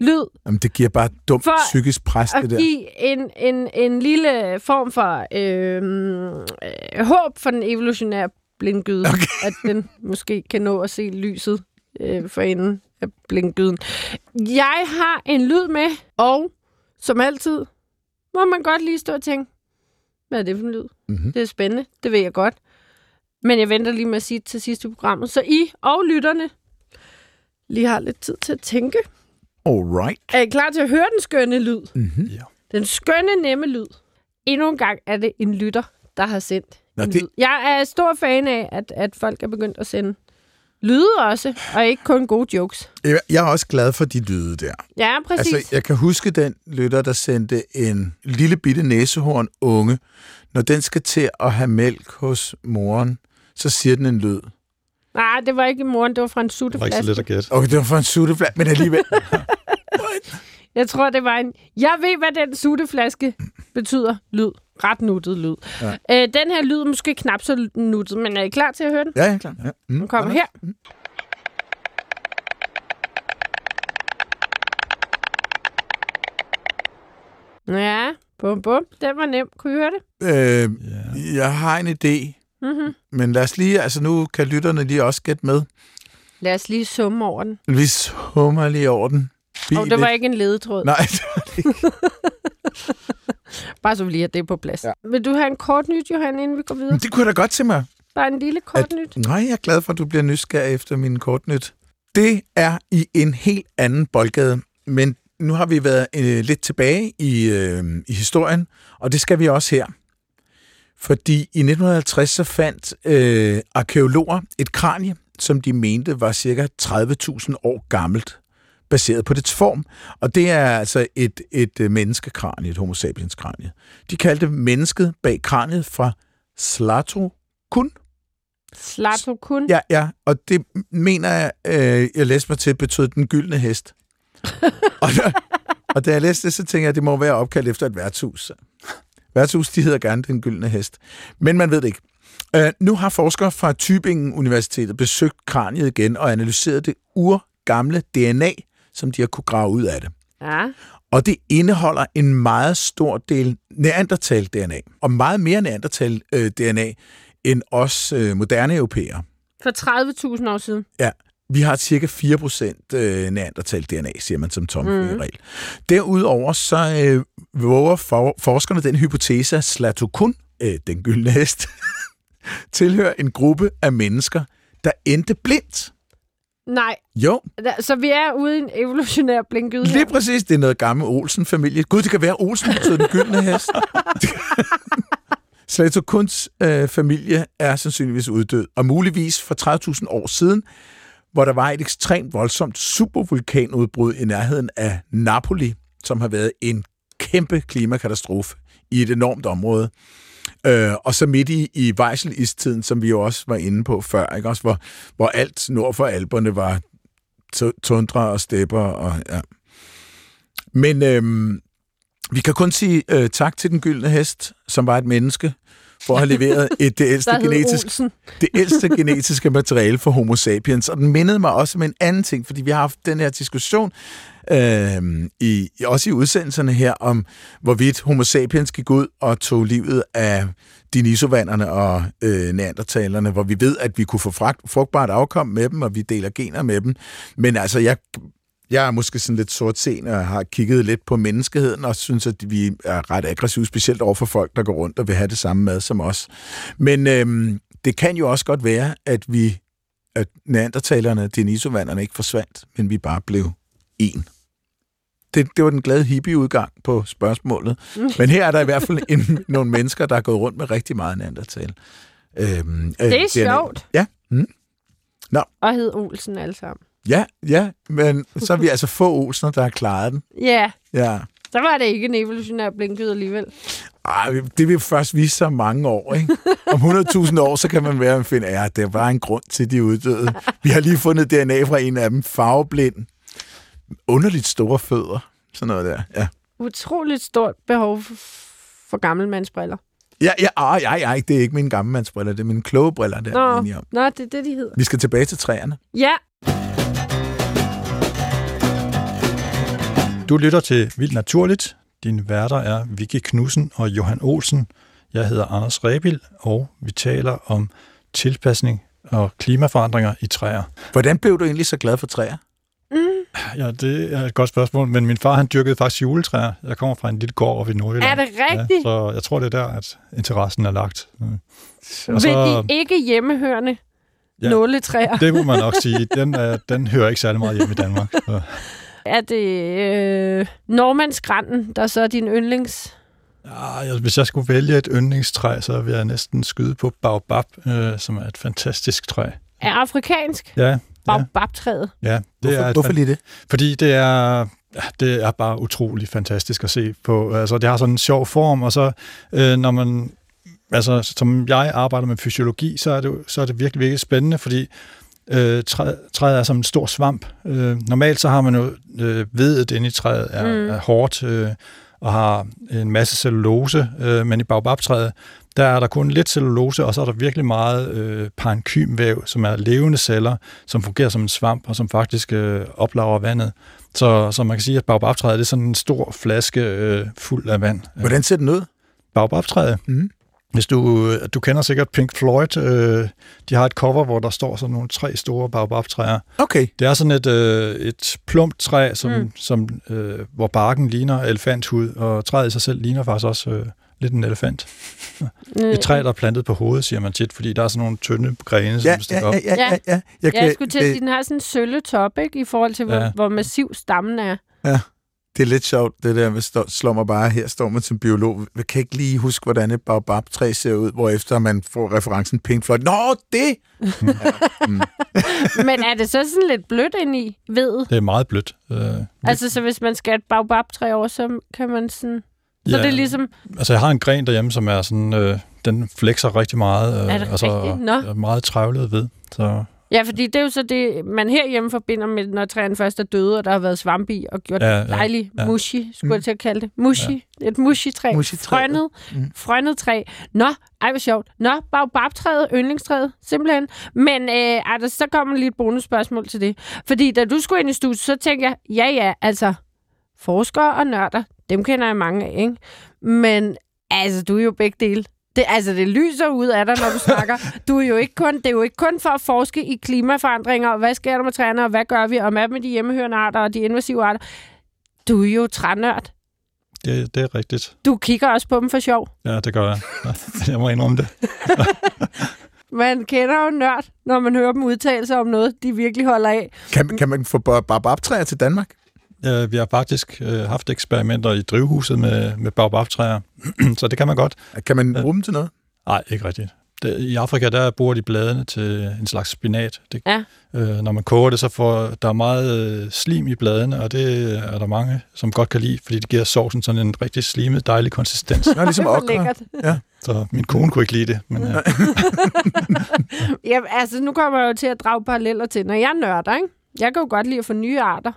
lyd Jamen, det giver bare dumt For psykisk pres, at det der. give en, en, en lille form for øh, øh, håb for den evolutionære blindgyde, okay. at den måske kan nå at se lyset øh, for enden af blindgyden. Jeg har en lyd med, og som altid må man godt lige stå og tænke, hvad er det for en lyd? Mhm. Det er spændende, det ved jeg godt. Men jeg venter lige med at sige til sidste programmet, så I og lytterne lige har lidt tid til at tænke. All right. Er I klar til at høre den skønne lyd? Mm-hmm. Ja. Den skønne, nemme lyd. Endnu en gang er det en lytter, der har sendt Nå, en det- lyd. Jeg er stor fan af, at, at folk er begyndt at sende lyde også, og ikke kun gode jokes. Jeg er også glad for de lyde der. Ja, præcis. Altså, jeg kan huske den lytter, der sendte en lille bitte næsehorn unge. Når den skal til at have mælk hos moren, så siger den en lyd. Nej, det var ikke moren, det var fra en Det var ikke så sutteflaske. let at gætte. Okay, det var for en sutteflaske, men alligevel. Jeg tror, det var en... Jeg ved, hvad den sutteflaske betyder. Lyd. Ret nuttet lyd. Ja. Øh, den her lyd er måske knap så nuttet, men er I klar til at høre den? ja, ja, klar. Ja. Mm, Den kommer her. Ja, bum bum. Den var nem. Kunne I høre det? Øh, jeg har en idé, Mm-hmm. men lad os lige, altså nu kan lytterne lige også gætte med. Lad os lige summe over den. Vi summer lige over den. Og det var ikke en ledetråd. Nej, det var det ikke. Bare så vi lige har det på plads. Ja. Vil du have en kort nyt, Johan, inden vi går videre? Det kunne jeg da godt til mig. Bare en lille kort At- nyt. Nej, jeg er glad for, at du bliver nysgerrig efter min kortnyt. Det er i en helt anden boldgade, men nu har vi været øh, lidt tilbage i, øh, i historien, og det skal vi også her. Fordi i 1950 så fandt øh, arkeologer et kranie, som de mente var cirka 30.000 år gammelt, baseret på dets form. Og det er altså et, et øh, menneskekranie, et homo sapiens kranie. De kaldte mennesket bag kraniet fra Slatokun. Slato kun. Ja, ja, og det mener jeg, øh, jeg læste mig til, betød den gyldne hest. og, da, og da jeg læste det, så tænkte jeg, at det må være opkaldt efter et værtshus. Værtshus, de hedder gerne den gyldne hest. Men man ved det ikke. Øh, nu har forskere fra Tübingen Universitetet besøgt kraniet igen og analyseret det urgamle DNA, som de har kunne grave ud af det. Ja. Og det indeholder en meget stor del Neandertal-DNA, og meget mere Neandertal-DNA end os øh, moderne europæere. For 30.000 år siden. Ja, vi har cirka 4% øh, Neandertal-DNA, siger man som tommelfingerregel. Mm. Derudover så øh, våger for, forskerne den hypotese, at Slatokun, øh, den gyldne hest, tilhører en gruppe af mennesker, der endte blindt. Nej, Jo, så vi er ude i en evolutionær blinkgyde lige her. præcis. Det er noget gammel Olsen-familie. Gud, det kan være Olsen betød den gyldne hest. Slatokuns øh, familie er sandsynligvis uddød, og muligvis for 30.000 år siden, hvor der var et ekstremt voldsomt supervulkanudbrud i nærheden af Napoli, som har været en kæmpe klimakatastrofe i et enormt område. Øh, og så midt i, i Vejselistiden, som vi jo også var inde på før, ikke? Også hvor, hvor alt nord for Alperne var tundre tundra og stepper. Og, ja. Men øh, vi kan kun sige øh, tak til den gyldne hest, som var et menneske, for at have leveret et, det, ældste genetisk, Olsen. det ældste genetiske materiale for homo sapiens. Og den mindede mig også om en anden ting, fordi vi har haft den her diskussion, øh, i, også i udsendelserne her, om hvorvidt homo sapiens gik ud og tog livet af denisovanderne og øh, neandertalerne, hvor vi ved, at vi kunne få fragt, frugtbart afkom med dem, og vi deler gener med dem. Men altså, jeg, jeg er måske sådan lidt sort og har kigget lidt på menneskeheden, og synes, at vi er ret aggressive, specielt over for folk, der går rundt og vil have det samme mad som os. Men øhm, det kan jo også godt være, at vi at neandertalerne, denisovanderne ikke forsvandt, men vi bare blev en. det, det var den glade hippie-udgang på spørgsmålet. Men her er der i hvert fald en, nogle mennesker, der er gået rundt med rigtig meget neandertal. Øhm, øh, Det er DNA. sjovt. Ja, mm. Og hed Olsen alle sammen. Ja, ja, men så er vi altså få Olsener, der har klaret den. Ja, Ja. så var det ikke en evolutionær blinklyd alligevel. Ej, det vil først vise sig mange år, ikke? Om 100.000 år, så kan man være og finde, ja, det var en grund til, de uddøde. Vi har lige fundet DNA fra en af dem, farveblind. Underligt store fødder. Sådan noget der, ja. Utroligt stort behov f- for gammelmandsbriller. Ja, ja, ej, ej, ej, det er ikke mine gammelmandsbriller, det er mine kloge briller, der er Nå, enige om. nå, det er det, de hedder. Vi skal tilbage til træerne. Ja, Du lytter til Vildt Naturligt. Dine værter er Vicky Knudsen og Johan Olsen. Jeg hedder Anders Rebil, og vi taler om tilpasning og klimaforandringer i træer. Hvordan blev du egentlig så glad for træer? Ja, det er et godt spørgsmål, men min far han dyrkede faktisk juletræer. Jeg kommer fra en lille gård oppe i Nordjylland. er det rigtigt? Ja, så jeg tror, det er der, at interessen er lagt. Mm. Og Ved de ikke hjemmehørende Ja. nåletræer? Det må man nok sige. Den, er, den hører ikke særlig meget hjem i Danmark. Så. Er det øh, Normandsgranden, der så er din yndlings? Ja, jeg- hvis jeg skulle vælge et yndlingstræ, så vil jeg næsten skyde på baobab, øh, som er et fantastisk træ. Er afrikansk? Ja, Baobabtræet. ja det Hvorfor, er et hvorfor lige det? Fordi det er, ja, det er bare utrolig fantastisk at se på. Altså, det har sådan en sjov form, og så øh, når man, altså som jeg arbejder med fysiologi, så er det, så er det virkelig, virkelig spændende, fordi øh, træ, træet er som en stor svamp. Øh, normalt så har man jo øh, vedet inde i træet er, Mm. mm. er hårdt øh, og har en masse cellulose, øh, men i baobabtræet, der er der kun lidt cellulose, og så er der virkelig meget øh, parenkymvæv, som er levende celler, som fungerer som en svamp, og som faktisk øh, oplager vandet. Så, så man kan sige, at baobabtræet det er sådan en stor flaske øh, fuld af vand. Hvordan ser den ud? Baobabtræet, Mhm. Hvis du, du kender sikkert Pink Floyd, øh, de har et cover, hvor der står sådan nogle tre store baobabtræer. Okay, Det er sådan et, øh, et plumpt træ, som, Mm. mm. som, øh, hvor barken ligner elefanthud, og træet i sig selv ligner faktisk også øh, lidt en elefant. Øh, Et træ, der er plantet på hovedet, siger man tit, fordi der er sådan nogle tynde grene, ja, som ja, stikker ja, op. ja, ja, ja. Jeg, Ja, jeg skulle til at sige, den har sådan en sølle top, ikke? I forhold til, hvor, Ja. hvor massiv stammen er. Det er lidt sjovt, det der, hvis der slår mig bare, her står man som biolog, jeg kan ikke lige huske, hvordan et baobab-træ ser ud, hvor efter man får referencen Pink Floyd. Nå, det! Men er det så sådan lidt blødt ind i ved? Det er meget blødt. Øh, Altså, så hvis man skal et baobab-træ over, så kan man sådan... Så ja, det er ligesom... Altså, jeg har en gren derhjemme, som er sådan, øh, den flexer rigtig meget. Øh, Er det altså, rigtigt? Nå. er meget trævlet ved. Så Ja, fordi det er jo så det, man herhjemme forbinder med, når træerne først er døde, og der har været svamp i, og gjort Ja, ja, dejlig ja. mushy, skulle Mm. jeg til at kalde det. Mushy. Ja. Et mushy-træ. Mushy-træet. Frønnet, Mm. frønnet træ. Nå, ej, hvor sjovt. Nå, baobab-træet, yndlingstræet, simpelthen. Men øh, er der, så kommer lige et bonusspørgsmål til det. Fordi da du skulle ind i studiet, så tænkte jeg, ja, ja, altså, forskere og nørder, dem kender jeg mange af, ikke? Men altså, du er jo begge dele. Det, altså, det lyser ud af dig, når du snakker. Du er jo ikke kun, det er jo ikke kun for at forske i klimaforandringer, og hvad sker der med træerne, og hvad gør vi, og hvad med de hjemmehørende arter og de invasive arter. Du er jo trænørd. det, det er rigtigt. Du kigger også på dem for sjov. Ja, det gør jeg. Ja, jeg må indrømme det. Man kender jo nørd, når man hører dem udtale sig om noget, de virkelig holder af. Kan, man- kan man få baobab-træer til Danmark? Øh, vi har faktisk øh, haft eksperimenter i drivhuset med, med baobabtræer, så det kan man godt. Kan man bruge dem til noget? Nej, ikke rigtigt. Det, I Afrika, der bruger de bladene til en slags spinat. Det, Ja. øh, når man koger det, så får der er meget øh, slim i bladene, og det er der mange, som godt kan lide, fordi det giver sovsen sådan en rigtig slimet, dejlig konsistens. Nå, ligesom okra. lækkert. Så min kone kunne ikke lide det, men øh, Ja, altså, nu kommer jeg jo til at drage paralleller til, når jeg nørder, ikke? Jeg kan jo godt lide at få nye arter.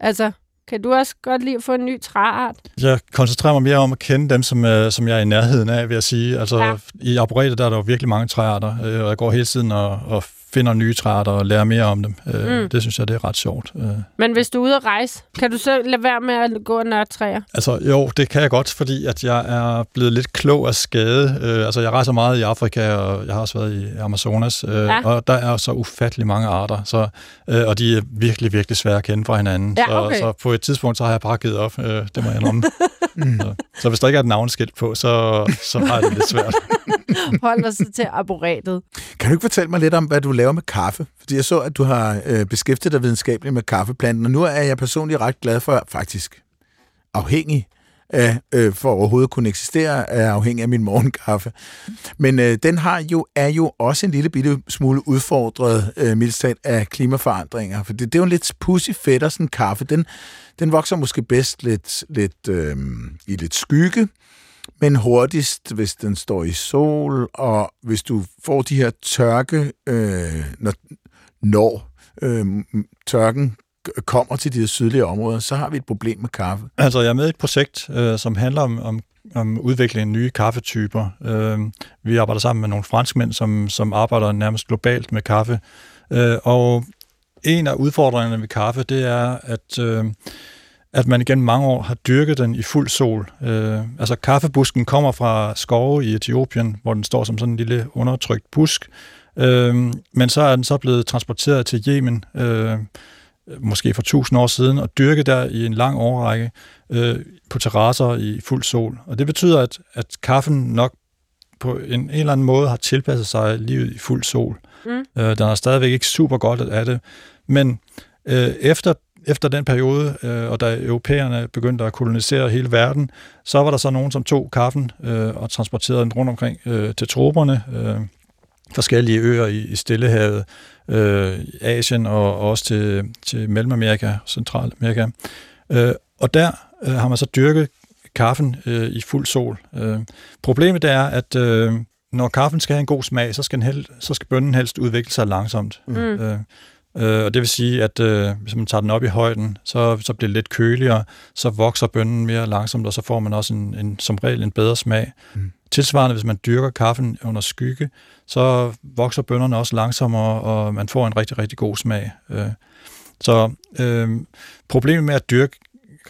Altså, kan du også godt lide at få en ny træart? jeg koncentrerer mig mere om at kende dem, som, øh, som jeg er i nærheden af, vil jeg sige. Altså, Ja. i Arboretet, der er der jo virkelig mange træarter, øh, og jeg går hele tiden og, og finder nye træarter og lærer mere om dem. Øh, Mm. Det synes jeg, det er ret sjovt. Øh. Men hvis du er ude at rejse, kan du så lade være med at gå og nørde træer? Altså, jo, det kan jeg godt, fordi at jeg er blevet lidt klog af skade. Øh, altså, jeg rejser meget i Afrika, og jeg har også været i Amazonas, øh, ja. og der er så ufattelig mange arter, så, øh, og de er virkelig, virkelig svære at kende fra hinanden. Ja, okay. så, så på et tidspunkt, så har jeg bare givet op, øh, det må jeg indrømme. så, så hvis der ikke er et navnskilt på, så, så har det lidt svært. Hold dig så til arboretet. Kan du ikke fortælle mig lidt om, hvad du laver med kaffe? Fordi jeg så, at du har øh, beskæftiget dig videnskabeligt med kaffeplanten, og nu er jeg personligt ret glad for, faktisk, afhængig af, øh, for overhovedet at kunne eksistere, er afhængig af min morgenkaffe. Men øh, den har jo er jo også en lille bitte smule udfordret, øh, mildt af klimaforandringer. For det, det er jo en lidt pussy fætter, sådan kaffe. Den, den vokser måske bedst lidt, lidt øh, i lidt skygge, men hurtigst, hvis den står i sol, og hvis du får de her tørke, øh, når, når øh, tørken kommer til de sydlige områder, så har vi et problem med kaffe. Altså, jeg er med i et projekt, øh, som handler om, om, om udvikling af nye kaffetyper. Øh, vi arbejder sammen med nogle franskmænd, som, som arbejder nærmest globalt med kaffe. Øh, og en af udfordringerne ved kaffe, det er, at... Øh, at man igen mange år har dyrket den i fuld sol. Øh, altså kaffebusken kommer fra skove i Etiopien, hvor den står som sådan en lille undertrykt busk, øh, men så er den så blevet transporteret til Yemen, øh, måske for tusind år siden, og dyrket der i en lang årrække øh, på terrasser i fuld sol. Og det betyder, at, at kaffen nok på en, en eller anden måde har tilpasset sig livet i fuld sol. Mm. Øh, den er stadigvæk ikke super godt af det, men øh, efter efter den periode, øh, og da europæerne begyndte at kolonisere hele verden, så var der så nogen, som tog kaffen øh, og transporterede den rundt omkring øh, til troberne, øh, forskellige øer i, i Stillehavet, øh, Asien og, og også til, til Mellemamerika, Centralamerika. Øh, og der øh, har man så dyrket kaffen øh, i fuld sol. Øh, problemet er, at øh, når kaffen skal have en god smag, så skal, den hel, så skal bønnen helst udvikle sig langsomt. Mm. Øh, Øh, og det vil sige, at øh, hvis man tager den op i højden, så, så bliver det lidt køligere, så vokser bønnen mere langsomt, og så får man også en, en, som regel en bedre smag. Mm. Tilsvarende, hvis man dyrker kaffen under skygge, så vokser bønnerne også langsommere, og man får en rigtig, rigtig god smag. Øh, så øh, problemet med at dyrke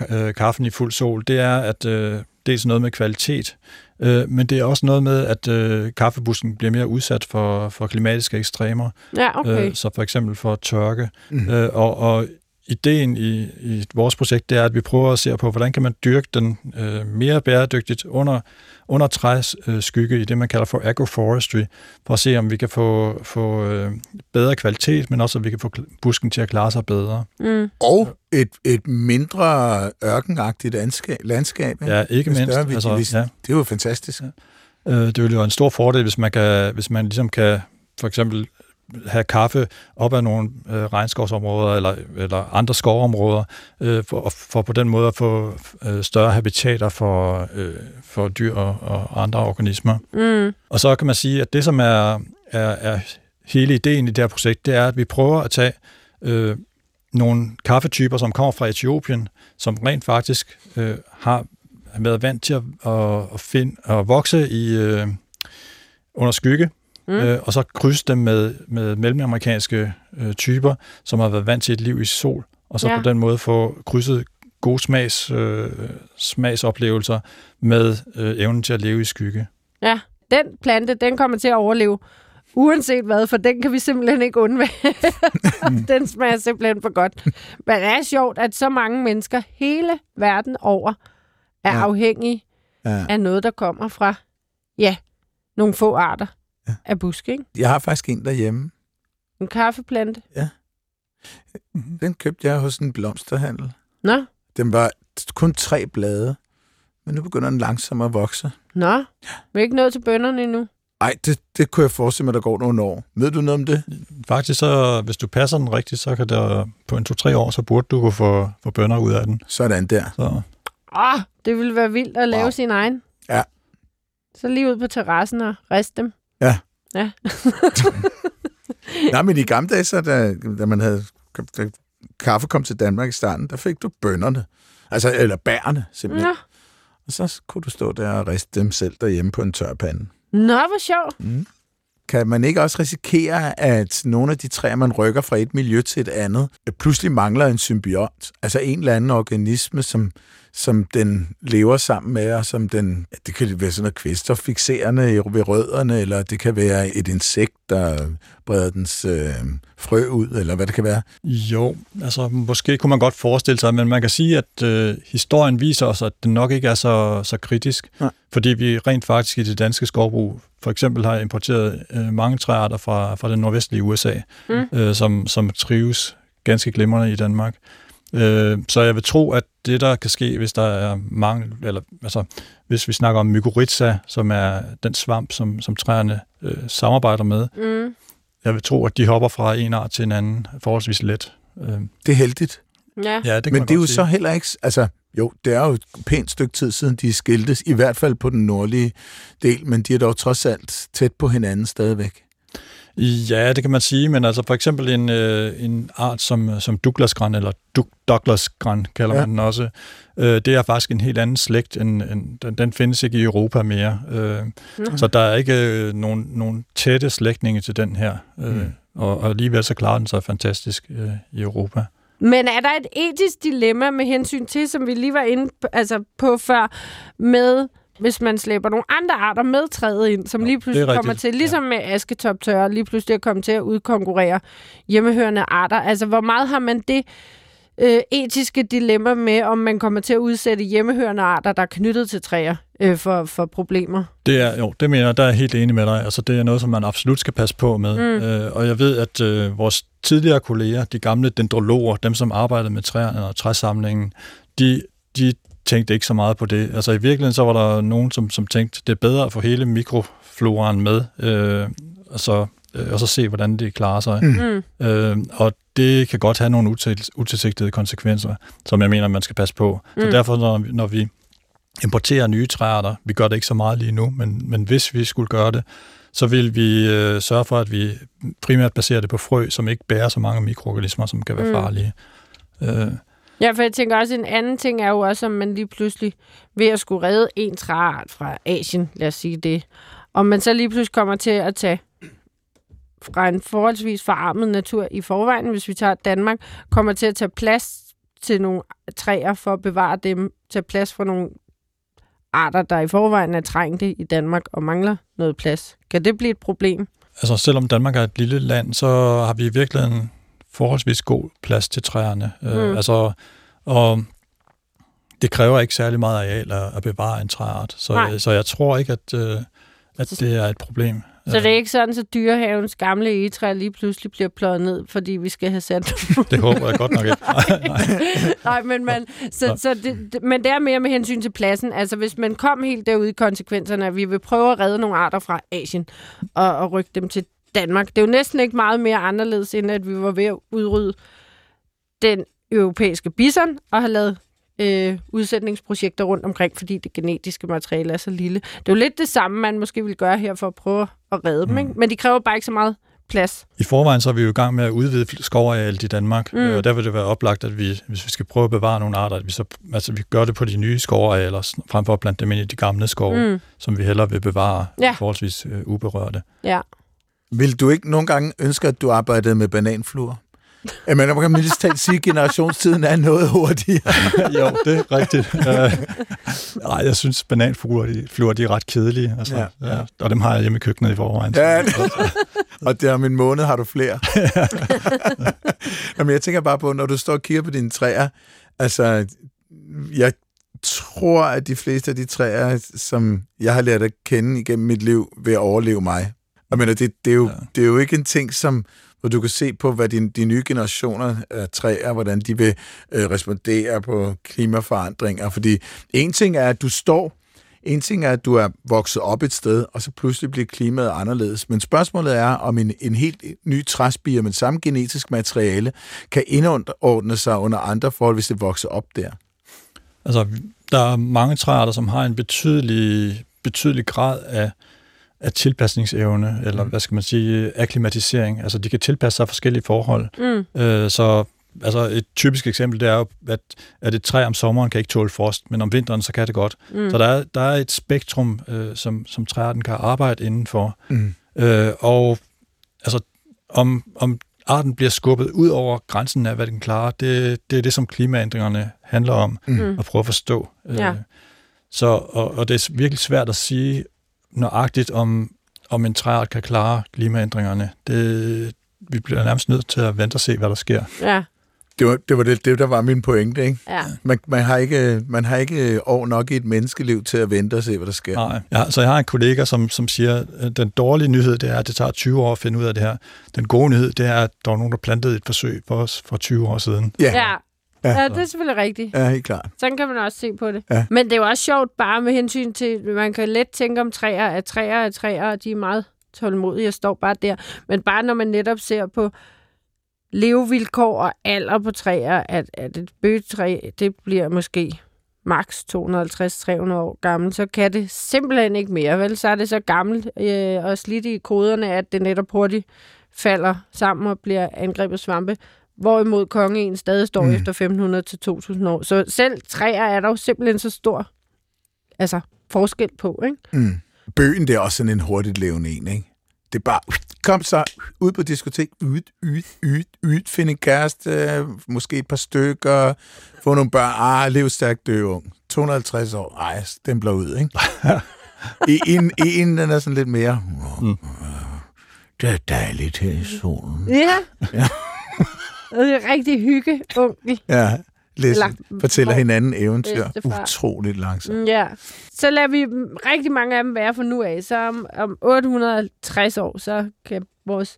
øh, kaffen i fuld sol, det er, at øh, dels noget med kvalitet, øh, men det er også noget med, at øh, kaffebusken bliver mere udsat for, for klimatiske ekstremer. Ja, okay. øh, så for eksempel for tørke. Mm. Øh, og, og ideen i, i vores projekt, det er, at vi prøver at se på, hvordan kan man dyrke den øh, mere bæredygtigt under, under træs øh, skygge i det, man kalder for agroforestry, for at se, om vi kan få, få øh, bedre kvalitet, men også, at vi kan få busken til at klare sig bedre. Mm. Og et, et mindre ørkenagtigt landskab. landskab ikke? Ja, ikke mindst. Større, altså, ja. Det er jo fantastisk. Ja. Øh, det vil jo være en stor fordel, hvis man, kan, hvis man ligesom kan for eksempel have kaffe op af nogle øh, regnskovsområder eller, eller andre skovområder, øh, for, for på den måde at få øh, større habitater for, øh, for dyr og, og andre organismer. Mm. Og så kan man sige, at det, som er, er, er hele ideen i det her projekt, det er, at vi prøver at tage øh, nogle kaffetyper, som kommer fra Etiopien, som rent faktisk øh, har været vant til at, at, at, finde, at vokse i øh, under skygge, mm. øh, og så krydse dem med, med mellemamerikanske øh, typer, som har været vant til et liv i sol, og så ja. på den måde få krydset gode smags, øh, smagsoplevelser med øh, evnen til at leve i skygge. Ja, den plante, den kommer til at overleve uanset hvad, for den kan vi simpelthen ikke undvære. den smager simpelthen for godt. Men det er sjovt, at så mange mennesker hele verden over er ja. afhængige ja. af noget, der kommer fra, ja, nogle få arter ja. af busk, ikke? Jeg har faktisk en derhjemme. En kaffeplante? Ja. Den købte jeg hos en blomsterhandel. Nå? Den var kun tre blade, men nu begynder den langsomt at vokse. Nå, ja. vi er ikke nået til bønderne endnu. Nej, det, det kunne jeg forestille mig, der går nogle år. Ved du noget om det? Faktisk, så, hvis du passer den rigtigt, så kan der på en to-tre år, så burde du kunne få, få bønder ud af den. Sådan der. Så. Ah, det ville være vildt at lave wow. sin egen. Ja. Så lige ud på terrassen og riste dem. Ja. Ja. Nej, men i gamle dage, så da, da man havde da kaffe kom til Danmark i starten, der fik du bønderne. Altså, eller bærene, simpelthen. Ja. Og så kunne du stå der og riste dem selv derhjemme på en tørpande. Nå, hvor sjovt. Mm. Kan man ikke også risikere, at nogle af de træer, man rykker fra et miljø til et andet, pludselig mangler en symbiont? Altså en eller anden organisme, som som den lever sammen med, og som den, det kan være sådan noget kvælstoffixerende ved rødderne, eller det kan være et insekt, der breder dens øh, frø ud, eller hvad det kan være. Jo, altså måske kunne man godt forestille sig, men man kan sige, at øh, historien viser os, at det nok ikke er så, så kritisk, Nej. fordi vi rent faktisk i det danske skovbrug for eksempel har importeret øh, mange træarter fra, fra den nordvestlige USA, mm. øh, som, som trives ganske glimrende i Danmark. Øh, så jeg vil tro, at det, der kan ske, hvis der er mangel, eller altså, hvis vi snakker om mykorrhiza, som er den svamp, som, som træerne øh, samarbejder med, Mm. jeg vil tro, at de hopper fra en art til en anden forholdsvis let. Øh, Det er heldigt. Ja. ja, det kan Men det er jo godt så sige. heller ikke... Altså, jo, det er jo et pænt stykke tid siden, de skiltes, i hvert fald på den nordlige del, men de er dog trods alt tæt på hinanden stadigvæk. Ja, det kan man sige, men altså for eksempel en, øh, en art som, som Douglasgran, eller Dug- Douglasgran kalder Ja. man den også, øh, det er faktisk en helt anden slægt, end, end den, den findes ikke i Europa mere. Øh, Nå. så der er ikke øh, nogen, nogen tætte slægtninge til den her, øh, Mm. mm. og, og alligevel så klarer den sig fantastisk øh, i Europa. Men er der et etisk dilemma med hensyn til, som vi lige var inde på, altså på før, med hvis man slæber nogle andre arter med træet ind, som Jo, lige pludselig er kommer til, ligesom med asketoptørre, lige pludselig at komme til at udkonkurrere hjemmehørende arter. Altså, hvor meget har man det øh, etiske dilemma med, om man kommer til at udsætte hjemmehørende arter, der er knyttet til træer, øh, for, for problemer? Det er, jo, det mener jeg, der er jeg helt enig med dig. Altså, det er noget, som man absolut skal passe på med. Mm. Øh, og jeg ved, at øh, vores tidligere kolleger, de gamle dendrologer, dem som arbejdede med træerne og træsamlingen, de, de tænkte ikke så meget på det. Altså i virkeligheden så var der nogen, som, som tænkte, det er bedre at få hele mikrofloraen med, øh, og, så, øh, og så se, hvordan det klarer sig. Mm. Øh, og det kan godt have nogle util- utilsigtede konsekvenser, som jeg mener, man skal passe på. Så Mm. derfor, når, vi- når vi importerer nye træarter, vi gør det ikke så meget lige nu, men, men hvis vi skulle gøre det, så vil vi øh, sørge for, at vi primært baserer det på frø, som ikke bærer så mange mikroorganismer, som kan være Mm. farlige. Øh, Ja, for jeg tænker også, en anden ting er jo også, om man lige pludselig ved at skulle redde en træart fra Asien, lad os sige det, om man så lige pludselig kommer til at tage fra en forholdsvis forarmet natur i forvejen, hvis vi tager Danmark, kommer til at tage plads til nogle træer for at bevare dem, tage plads for nogle arter, der i forvejen er trængte i Danmark og mangler noget plads. Kan det blive et problem? altså selvom Danmark er et lille land, så har vi i virkeligheden forholdsvis god plads til træerne. Mm. Øh, altså, og det kræver ikke særlig meget areal at, at bevare en træart, Nej. så, så jeg tror ikke, at, øh, at Så- det er et problem. Så det er ikke sådan, at dyrehavens gamle egetræ lige pludselig bliver pløjet ned, fordi vi skal have sat Det håber jeg godt nok ikke. Nej, nej. Nej, men, man, så, så det, men det er mere med hensyn til pladsen. Altså, hvis man kom helt derud i konsekvenserne, at vi vil prøve at redde nogle arter fra Asien og, og rykke dem til Danmark. Det er jo næsten ikke meget mere anderledes, end at vi var ved at udrydde den europæiske bison og have lavet øh, udsætningsprojekter rundt omkring, fordi det genetiske materiale er så lille. Det er jo lidt det samme, man måske vil gøre her for at prøve at redde dem, Mm. ikke? men de kræver bare ikke så meget plads. I forvejen så er vi jo i gang med at udvide skovarealet i Danmark, Mm. og der vil det være oplagt, at vi, hvis vi skal prøve at bevare nogle arter, at vi så altså, vi gør det på de nye skovarealer, frem for at plante dem ind i de gamle skove. Mm. som vi hellere vil bevare Ja. forholdsvis øh, uberørte. Ja. Vil du ikke nogle gange ønske, at du arbejdede med bananfluer? Men man kan mildest talt sige, at generationstiden er noget hurtigere. jo, det er rigtigt. uh, nej, jeg synes, bananfluer, de, fluer, de er ret kedelige. Altså, Ja, ja. Og dem har jeg hjemme i køkkenet i forvejen. Ja, og der om en måned har du flere. Jamen, jeg tænker bare på, når du står og kigger på dine træer, altså, jeg tror, at de fleste af de træer, som jeg har lært at kende igennem mit liv, vil overleve mig. Jeg mener, det, det, er, jo, ja. Det er jo ikke en ting, som hvor du kan se på, hvad de, de nye generationer af træer, hvordan de vil øh, respondere på klimaforandringer. Fordi en ting er, at du står en ting er, at du er vokset op et sted, og så pludselig bliver klimaet anderledes. Men spørgsmålet er, om en, en helt ny træspire med samme genetisk materiale kan indordne sig under andre forhold, hvis det vokser op der. Altså, der er mange træarter, som har en betydelig, betydelig grad af, af tilpasningsevne, eller Mm. hvad skal man sige, akklimatisering. Altså, de kan tilpasse sig forskellige forhold. Mm. Øh, så altså, et typisk eksempel, det er jo, at, at et træ om sommeren kan ikke tåle frost, men om vinteren, så kan det godt. Mm. Så der er, der er et spektrum, øh, som, som træarten kan arbejde indenfor. Mm. Øh, og altså, om, om arten bliver skubbet ud over grænsen af, hvad den klarer, det, det er det, som klimaændringerne handler om Mm. at prøve at forstå. Ja. Øh, så, og, og det er virkelig svært at sige nøjagtigt, om, om en træart kan klare klimaændringerne. Det, vi bliver nærmest nødt til at vente og se, hvad der sker. Ja, Det var det, var det, det der var min pointe. Ikke? ja. Man, man, har ikke, man har ikke år nok i et menneskeliv til at vente og se, hvad der sker. Nej. Ja, så jeg har en kollega, som, som siger, at den dårlige nyhed, det er, at det tager 20 år at finde ud af det her. Den gode nyhed, det er, at der var nogen, der plantede et forsøg for os for 20 år siden. Ja, ja. Ja, ja det er selvfølgelig rigtigt. Ja, helt klart. Sådan kan man også se på det. Ja. Men det er jo også sjovt bare med hensyn til, man kan let tænke om træer, at træer er træer, og de er meget tålmodige og står bare der. Men bare når man netop ser på levevilkår og alder på træer, at, at et bøgetræ, det bliver måske maks 250-300 år gammel, så kan det simpelthen ikke mere. Vel, så er det så gammelt øh, og slidt i koderne, at det netop hurtigt falder sammen og bliver angrebet svampe. Hvorimod kongen stadig står mm. efter 500 til 2000 år. Så selv træer er der jo simpelthen så stor altså, forskel på, ikke? Mm. Bøgen, det er også sådan en hurtigt levende en, ikke? Det er bare, kom så ud på diskotek, ud, ud, ud, ud, finde en kæreste, måske et par stykker, få nogle børn, ah, lev stærkt, dø ung. 250 år, ej, stempler ud, ikke? I, en, i en, den er sådan lidt mere, mm. det er dejligt her i solen. Ja. ja. Er rigtig hygge, onkel. Ja, læser, fortæller hinanden eventyr utroligt langsomt. Mm, ja. Så lader vi rigtig mange af dem være for nu af. Så om, om 860 år, så kan vores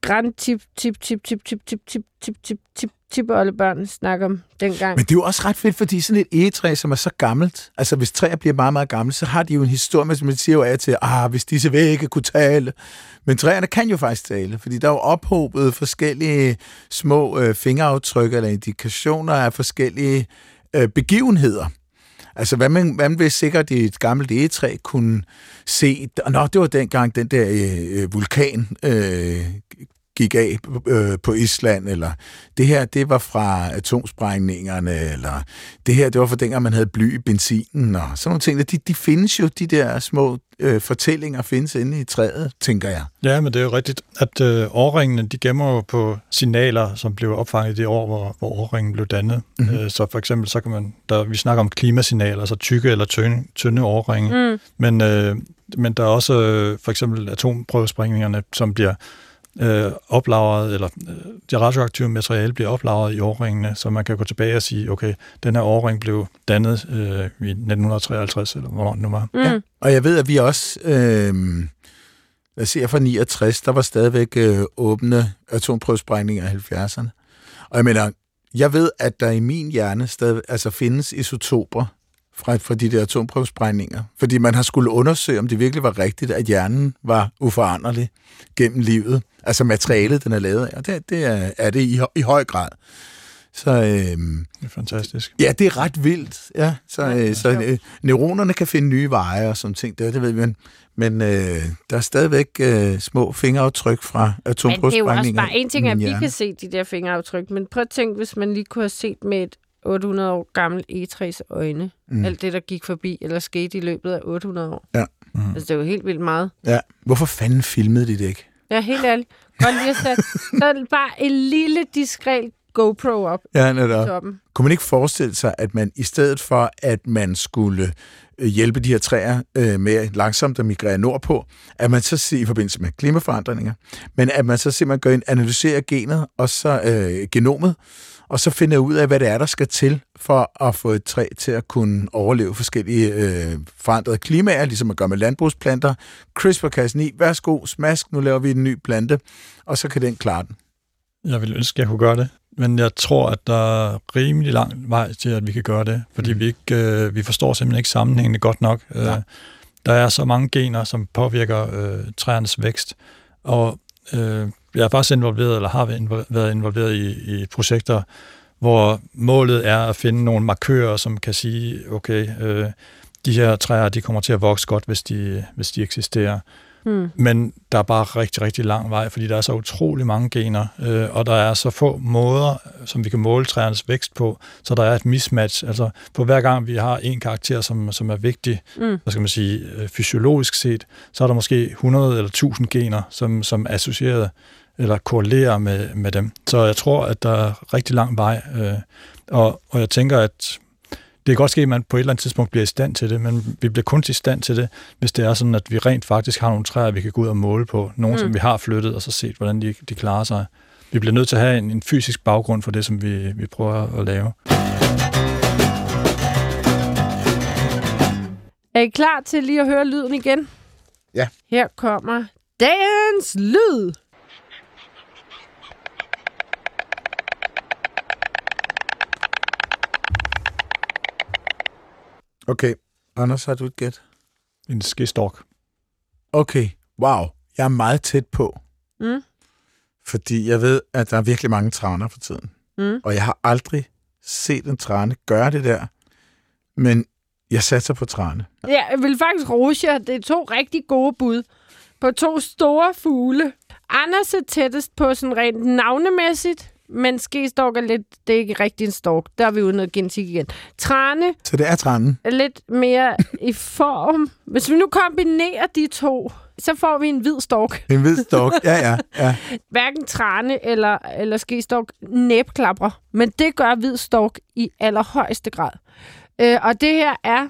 grand tip, tip, tip, tip, tip, tip, tip, tip, tip, tip, tibollebørn alle børn snakke om dengang. Men det er jo også ret fedt, fordi sådan et egetræ, som er så gammelt, altså hvis træer bliver meget, meget gamle, så har de jo en historie, som man siger jo af til, ah, hvis disse vægge kunne tale. Men træerne kan jo faktisk tale, fordi der er jo ophobet forskellige små øh, fingeraftryk eller indikationer af forskellige øh, begivenheder. Altså, hvad man, hvad man vil sikkert i et gammelt egetræ kunne se, nå, det var dengang den der øh, øh vulkan øh, gik af øh, på Island, eller det her, det var fra atomsprægningerne, eller det her, det var fra dengang, man havde bly i benzinen, og sådan nogle ting. De, de findes jo, de der små øh, fortællinger findes inde i træet, tænker jeg. Ja, men det er jo rigtigt, at øh, årringene, de gemmer jo på signaler, som blev opfanget i det år, hvor, hvor årringen blev dannet. Mm-hmm. Øh, så for eksempel, så kan man, der, vi snakker om klimasignaler, altså tykke eller tynde, tynde årringe, mm. men, øh, men der er også øh, for eksempel atomprøvesprængningerne, som bliver øh, oplagret, eller øh, det radioaktive materiale bliver oplagret i årringene, så man kan gå tilbage og sige, okay, den her årring blev dannet øh, i 1953, eller hvornår det nu var. Mm. Ja. Og jeg ved, at vi også, øh, lad os se, fra 69, der var stadigvæk øh, åbne atomprøvesprængninger i 70'erne. Og jeg mener, jeg ved, at der i min hjerne stadig altså findes isotoper, fra, fra de der atomprøvesprængninger. Fordi man har skulle undersøge, om det virkelig var rigtigt, at hjernen var uforanderlig gennem livet. Altså materialet, den er lavet af. Og det, det er, er det i, i høj grad. Så, øhm, det er fantastisk. Ja, det er ret vildt. Ja, så, ja, øh, så øh, neuronerne kan finde nye veje og sådan ting. Det, det ved vi, men, men øh, der er stadigvæk øh, små fingeraftryk fra atomprøvesprængninger. Men det er jo også bare en ting, at vi kan se de der fingeraftryk, men prøv at tænke, hvis man lige kunne have set med et 800 år gammel egetræs øjne. Mm. Alt det, der gik forbi eller skete i løbet af 800 år. Ja. Mm. Altså, det er jo helt vildt meget. Ja. Hvorfor fanden filmede de det ikke? Ja, helt ærligt. Godt lige at sætte så bare en lille diskret GoPro op ja, netop. toppen. Kunne man ikke forestille sig, at man i stedet for, at man skulle øh, hjælpe de her træer øh, med langsomt at migrere nordpå, at man så siger i forbindelse med klimaforandringer, men at man så simpelthen går ind analyserer genet og så øh, genomet, og så finder ud af, hvad det er, der skal til for at få et træ til at kunne overleve forskellige øh, forandrede klimaer, ligesom man gør med landbrugsplanter. CRISPR-kassen i, værsgo, smask, nu laver vi en ny plante, og så kan den klare den. Jeg vil ønske, at jeg kunne gøre det, men jeg tror, at der er rimelig lang vej til, at vi kan gøre det, fordi mm. vi, ikke, øh, vi forstår simpelthen ikke sammenhængende godt nok. Øh, der er så mange gener, som påvirker øh, træernes vækst, og øh, jeg er faktisk involveret, eller har været involveret i, i projekter, hvor målet er at finde nogle markører, som kan sige, okay, øh, de her træer, de kommer til at vokse godt, hvis de, hvis de eksisterer. Hmm. Men der er bare rigtig, rigtig lang vej, fordi der er så utrolig mange gener, øh, og der er så få måder, som vi kan måle træernes vækst på, så der er et mismatch. Altså på hver gang vi har en karakter, som, som er vigtig, mm. hvad skal man sige, øh, fysiologisk set, så er der måske 100 eller 1000 gener, som, som er associeret eller korrelerer med, med dem. Så jeg tror, at der er rigtig lang vej, øh, og, og jeg tænker, at kan godt ske, at man på et eller andet tidspunkt bliver i stand til det, men vi bliver kun i stand til det, hvis det er sådan, at vi rent faktisk har nogle træer, vi kan gå ud og måle på. Nogle, mm. som vi har flyttet, og så set, hvordan de, de klarer sig. Vi bliver nødt til at have en, en fysisk baggrund for det, som vi, vi prøver at lave. Er I klar til lige at høre lyden igen? Ja. Her kommer dagens lyd. Okay. Anders, har du et gæt? En skistork. Okay. Wow. Jeg er meget tæt på. Mm. Fordi jeg ved, at der er virkelig mange traner for tiden. Mm. Og jeg har aldrig set en trane gøre det der. Men jeg satser på trane. Ja, jeg vil faktisk rose jer. Det er to rigtig gode bud på to store fugle. Anders er tættest på sådan rent navnemæssigt, men skestork er lidt, det er ikke rigtig en stork. Der er vi ude noget genetik igen. Trane Så det er tranen. er lidt mere i form. Hvis vi nu kombinerer de to, så får vi en hvid stork. En hvid stok. Ja, ja, ja. Hverken trane eller, eller skestork næbklapper, men det gør hvid stork i allerhøjeste grad. Øh, og det her er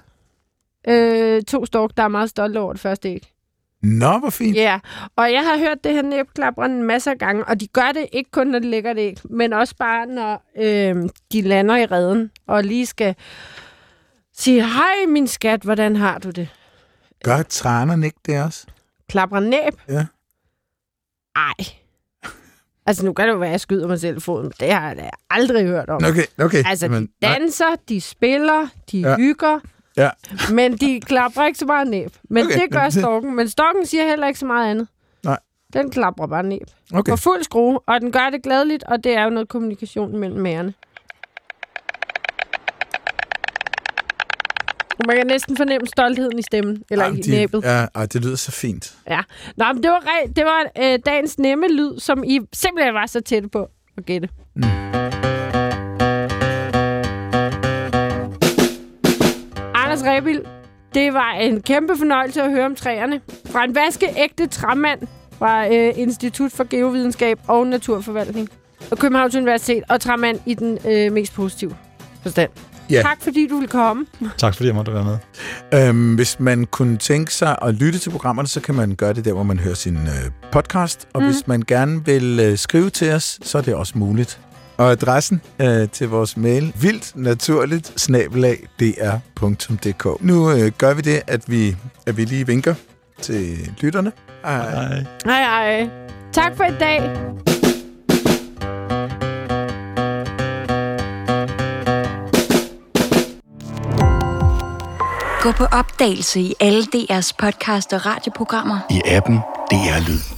øh, to stork, der er meget stolte over det første æg. Nå, hvor fint. Ja, og jeg har hørt det her næbklapper en masse af gange, og de gør det ikke kun, når de lægger det æg, men også bare, når øh, de lander i redden, og lige skal sige, hej min skat, hvordan har du det? Gør tranerne ikke det også? Klapper næb? Ja. Ej. Altså, nu kan det jo være, at jeg skyder mig selv i foden, det har jeg da aldrig hørt om. Okay, okay. Altså, Jamen, de danser, de spiller, de ja. hygger, Ja. men de klapper ikke så meget næb. Men Okay, det gør storken. Men storken siger heller ikke så meget andet. Nej. Den klapper bare næb. Okay. På fuld skrue, og den gør det glædeligt, og det er jo noget kommunikation mellem magerne. Og Man kan næsten fornemme stoltheden i stemmen, eller Jamen, i de- næbet. Ja, ej, det lyder så fint. Ja. Nå, men det var, det var øh, dagens nemme lyd, som I simpelthen var så tætte på at gætte. Mm. Anders Rebild, det var en kæmpe fornøjelse at høre om træerne. Fra en vaskeægte træmand fra øh, Institut for Geovidenskab og Naturforvaltning og Københavns Universitet, og træmand i den øh, mest positive forstand. Ja. Tak fordi du ville komme. Tak fordi jeg måtte være med. Øhm, hvis man kunne tænke sig at lytte til programmerne, så kan man gøre det der, hvor man hører sin øh, podcast. Og mm. hvis man gerne vil øh, skrive til os, så er det også muligt. Og adressen øh, til vores mail, vildt naturligt, snabelag, dr.dk. Nu øh, gør vi det, at vi, at vi lige vinker til lytterne. Hej. Hej. Hej hej. Tak for i dag. Gå på opdagelse i alle DR's podcast og radioprogrammer. I appen DR Lyd.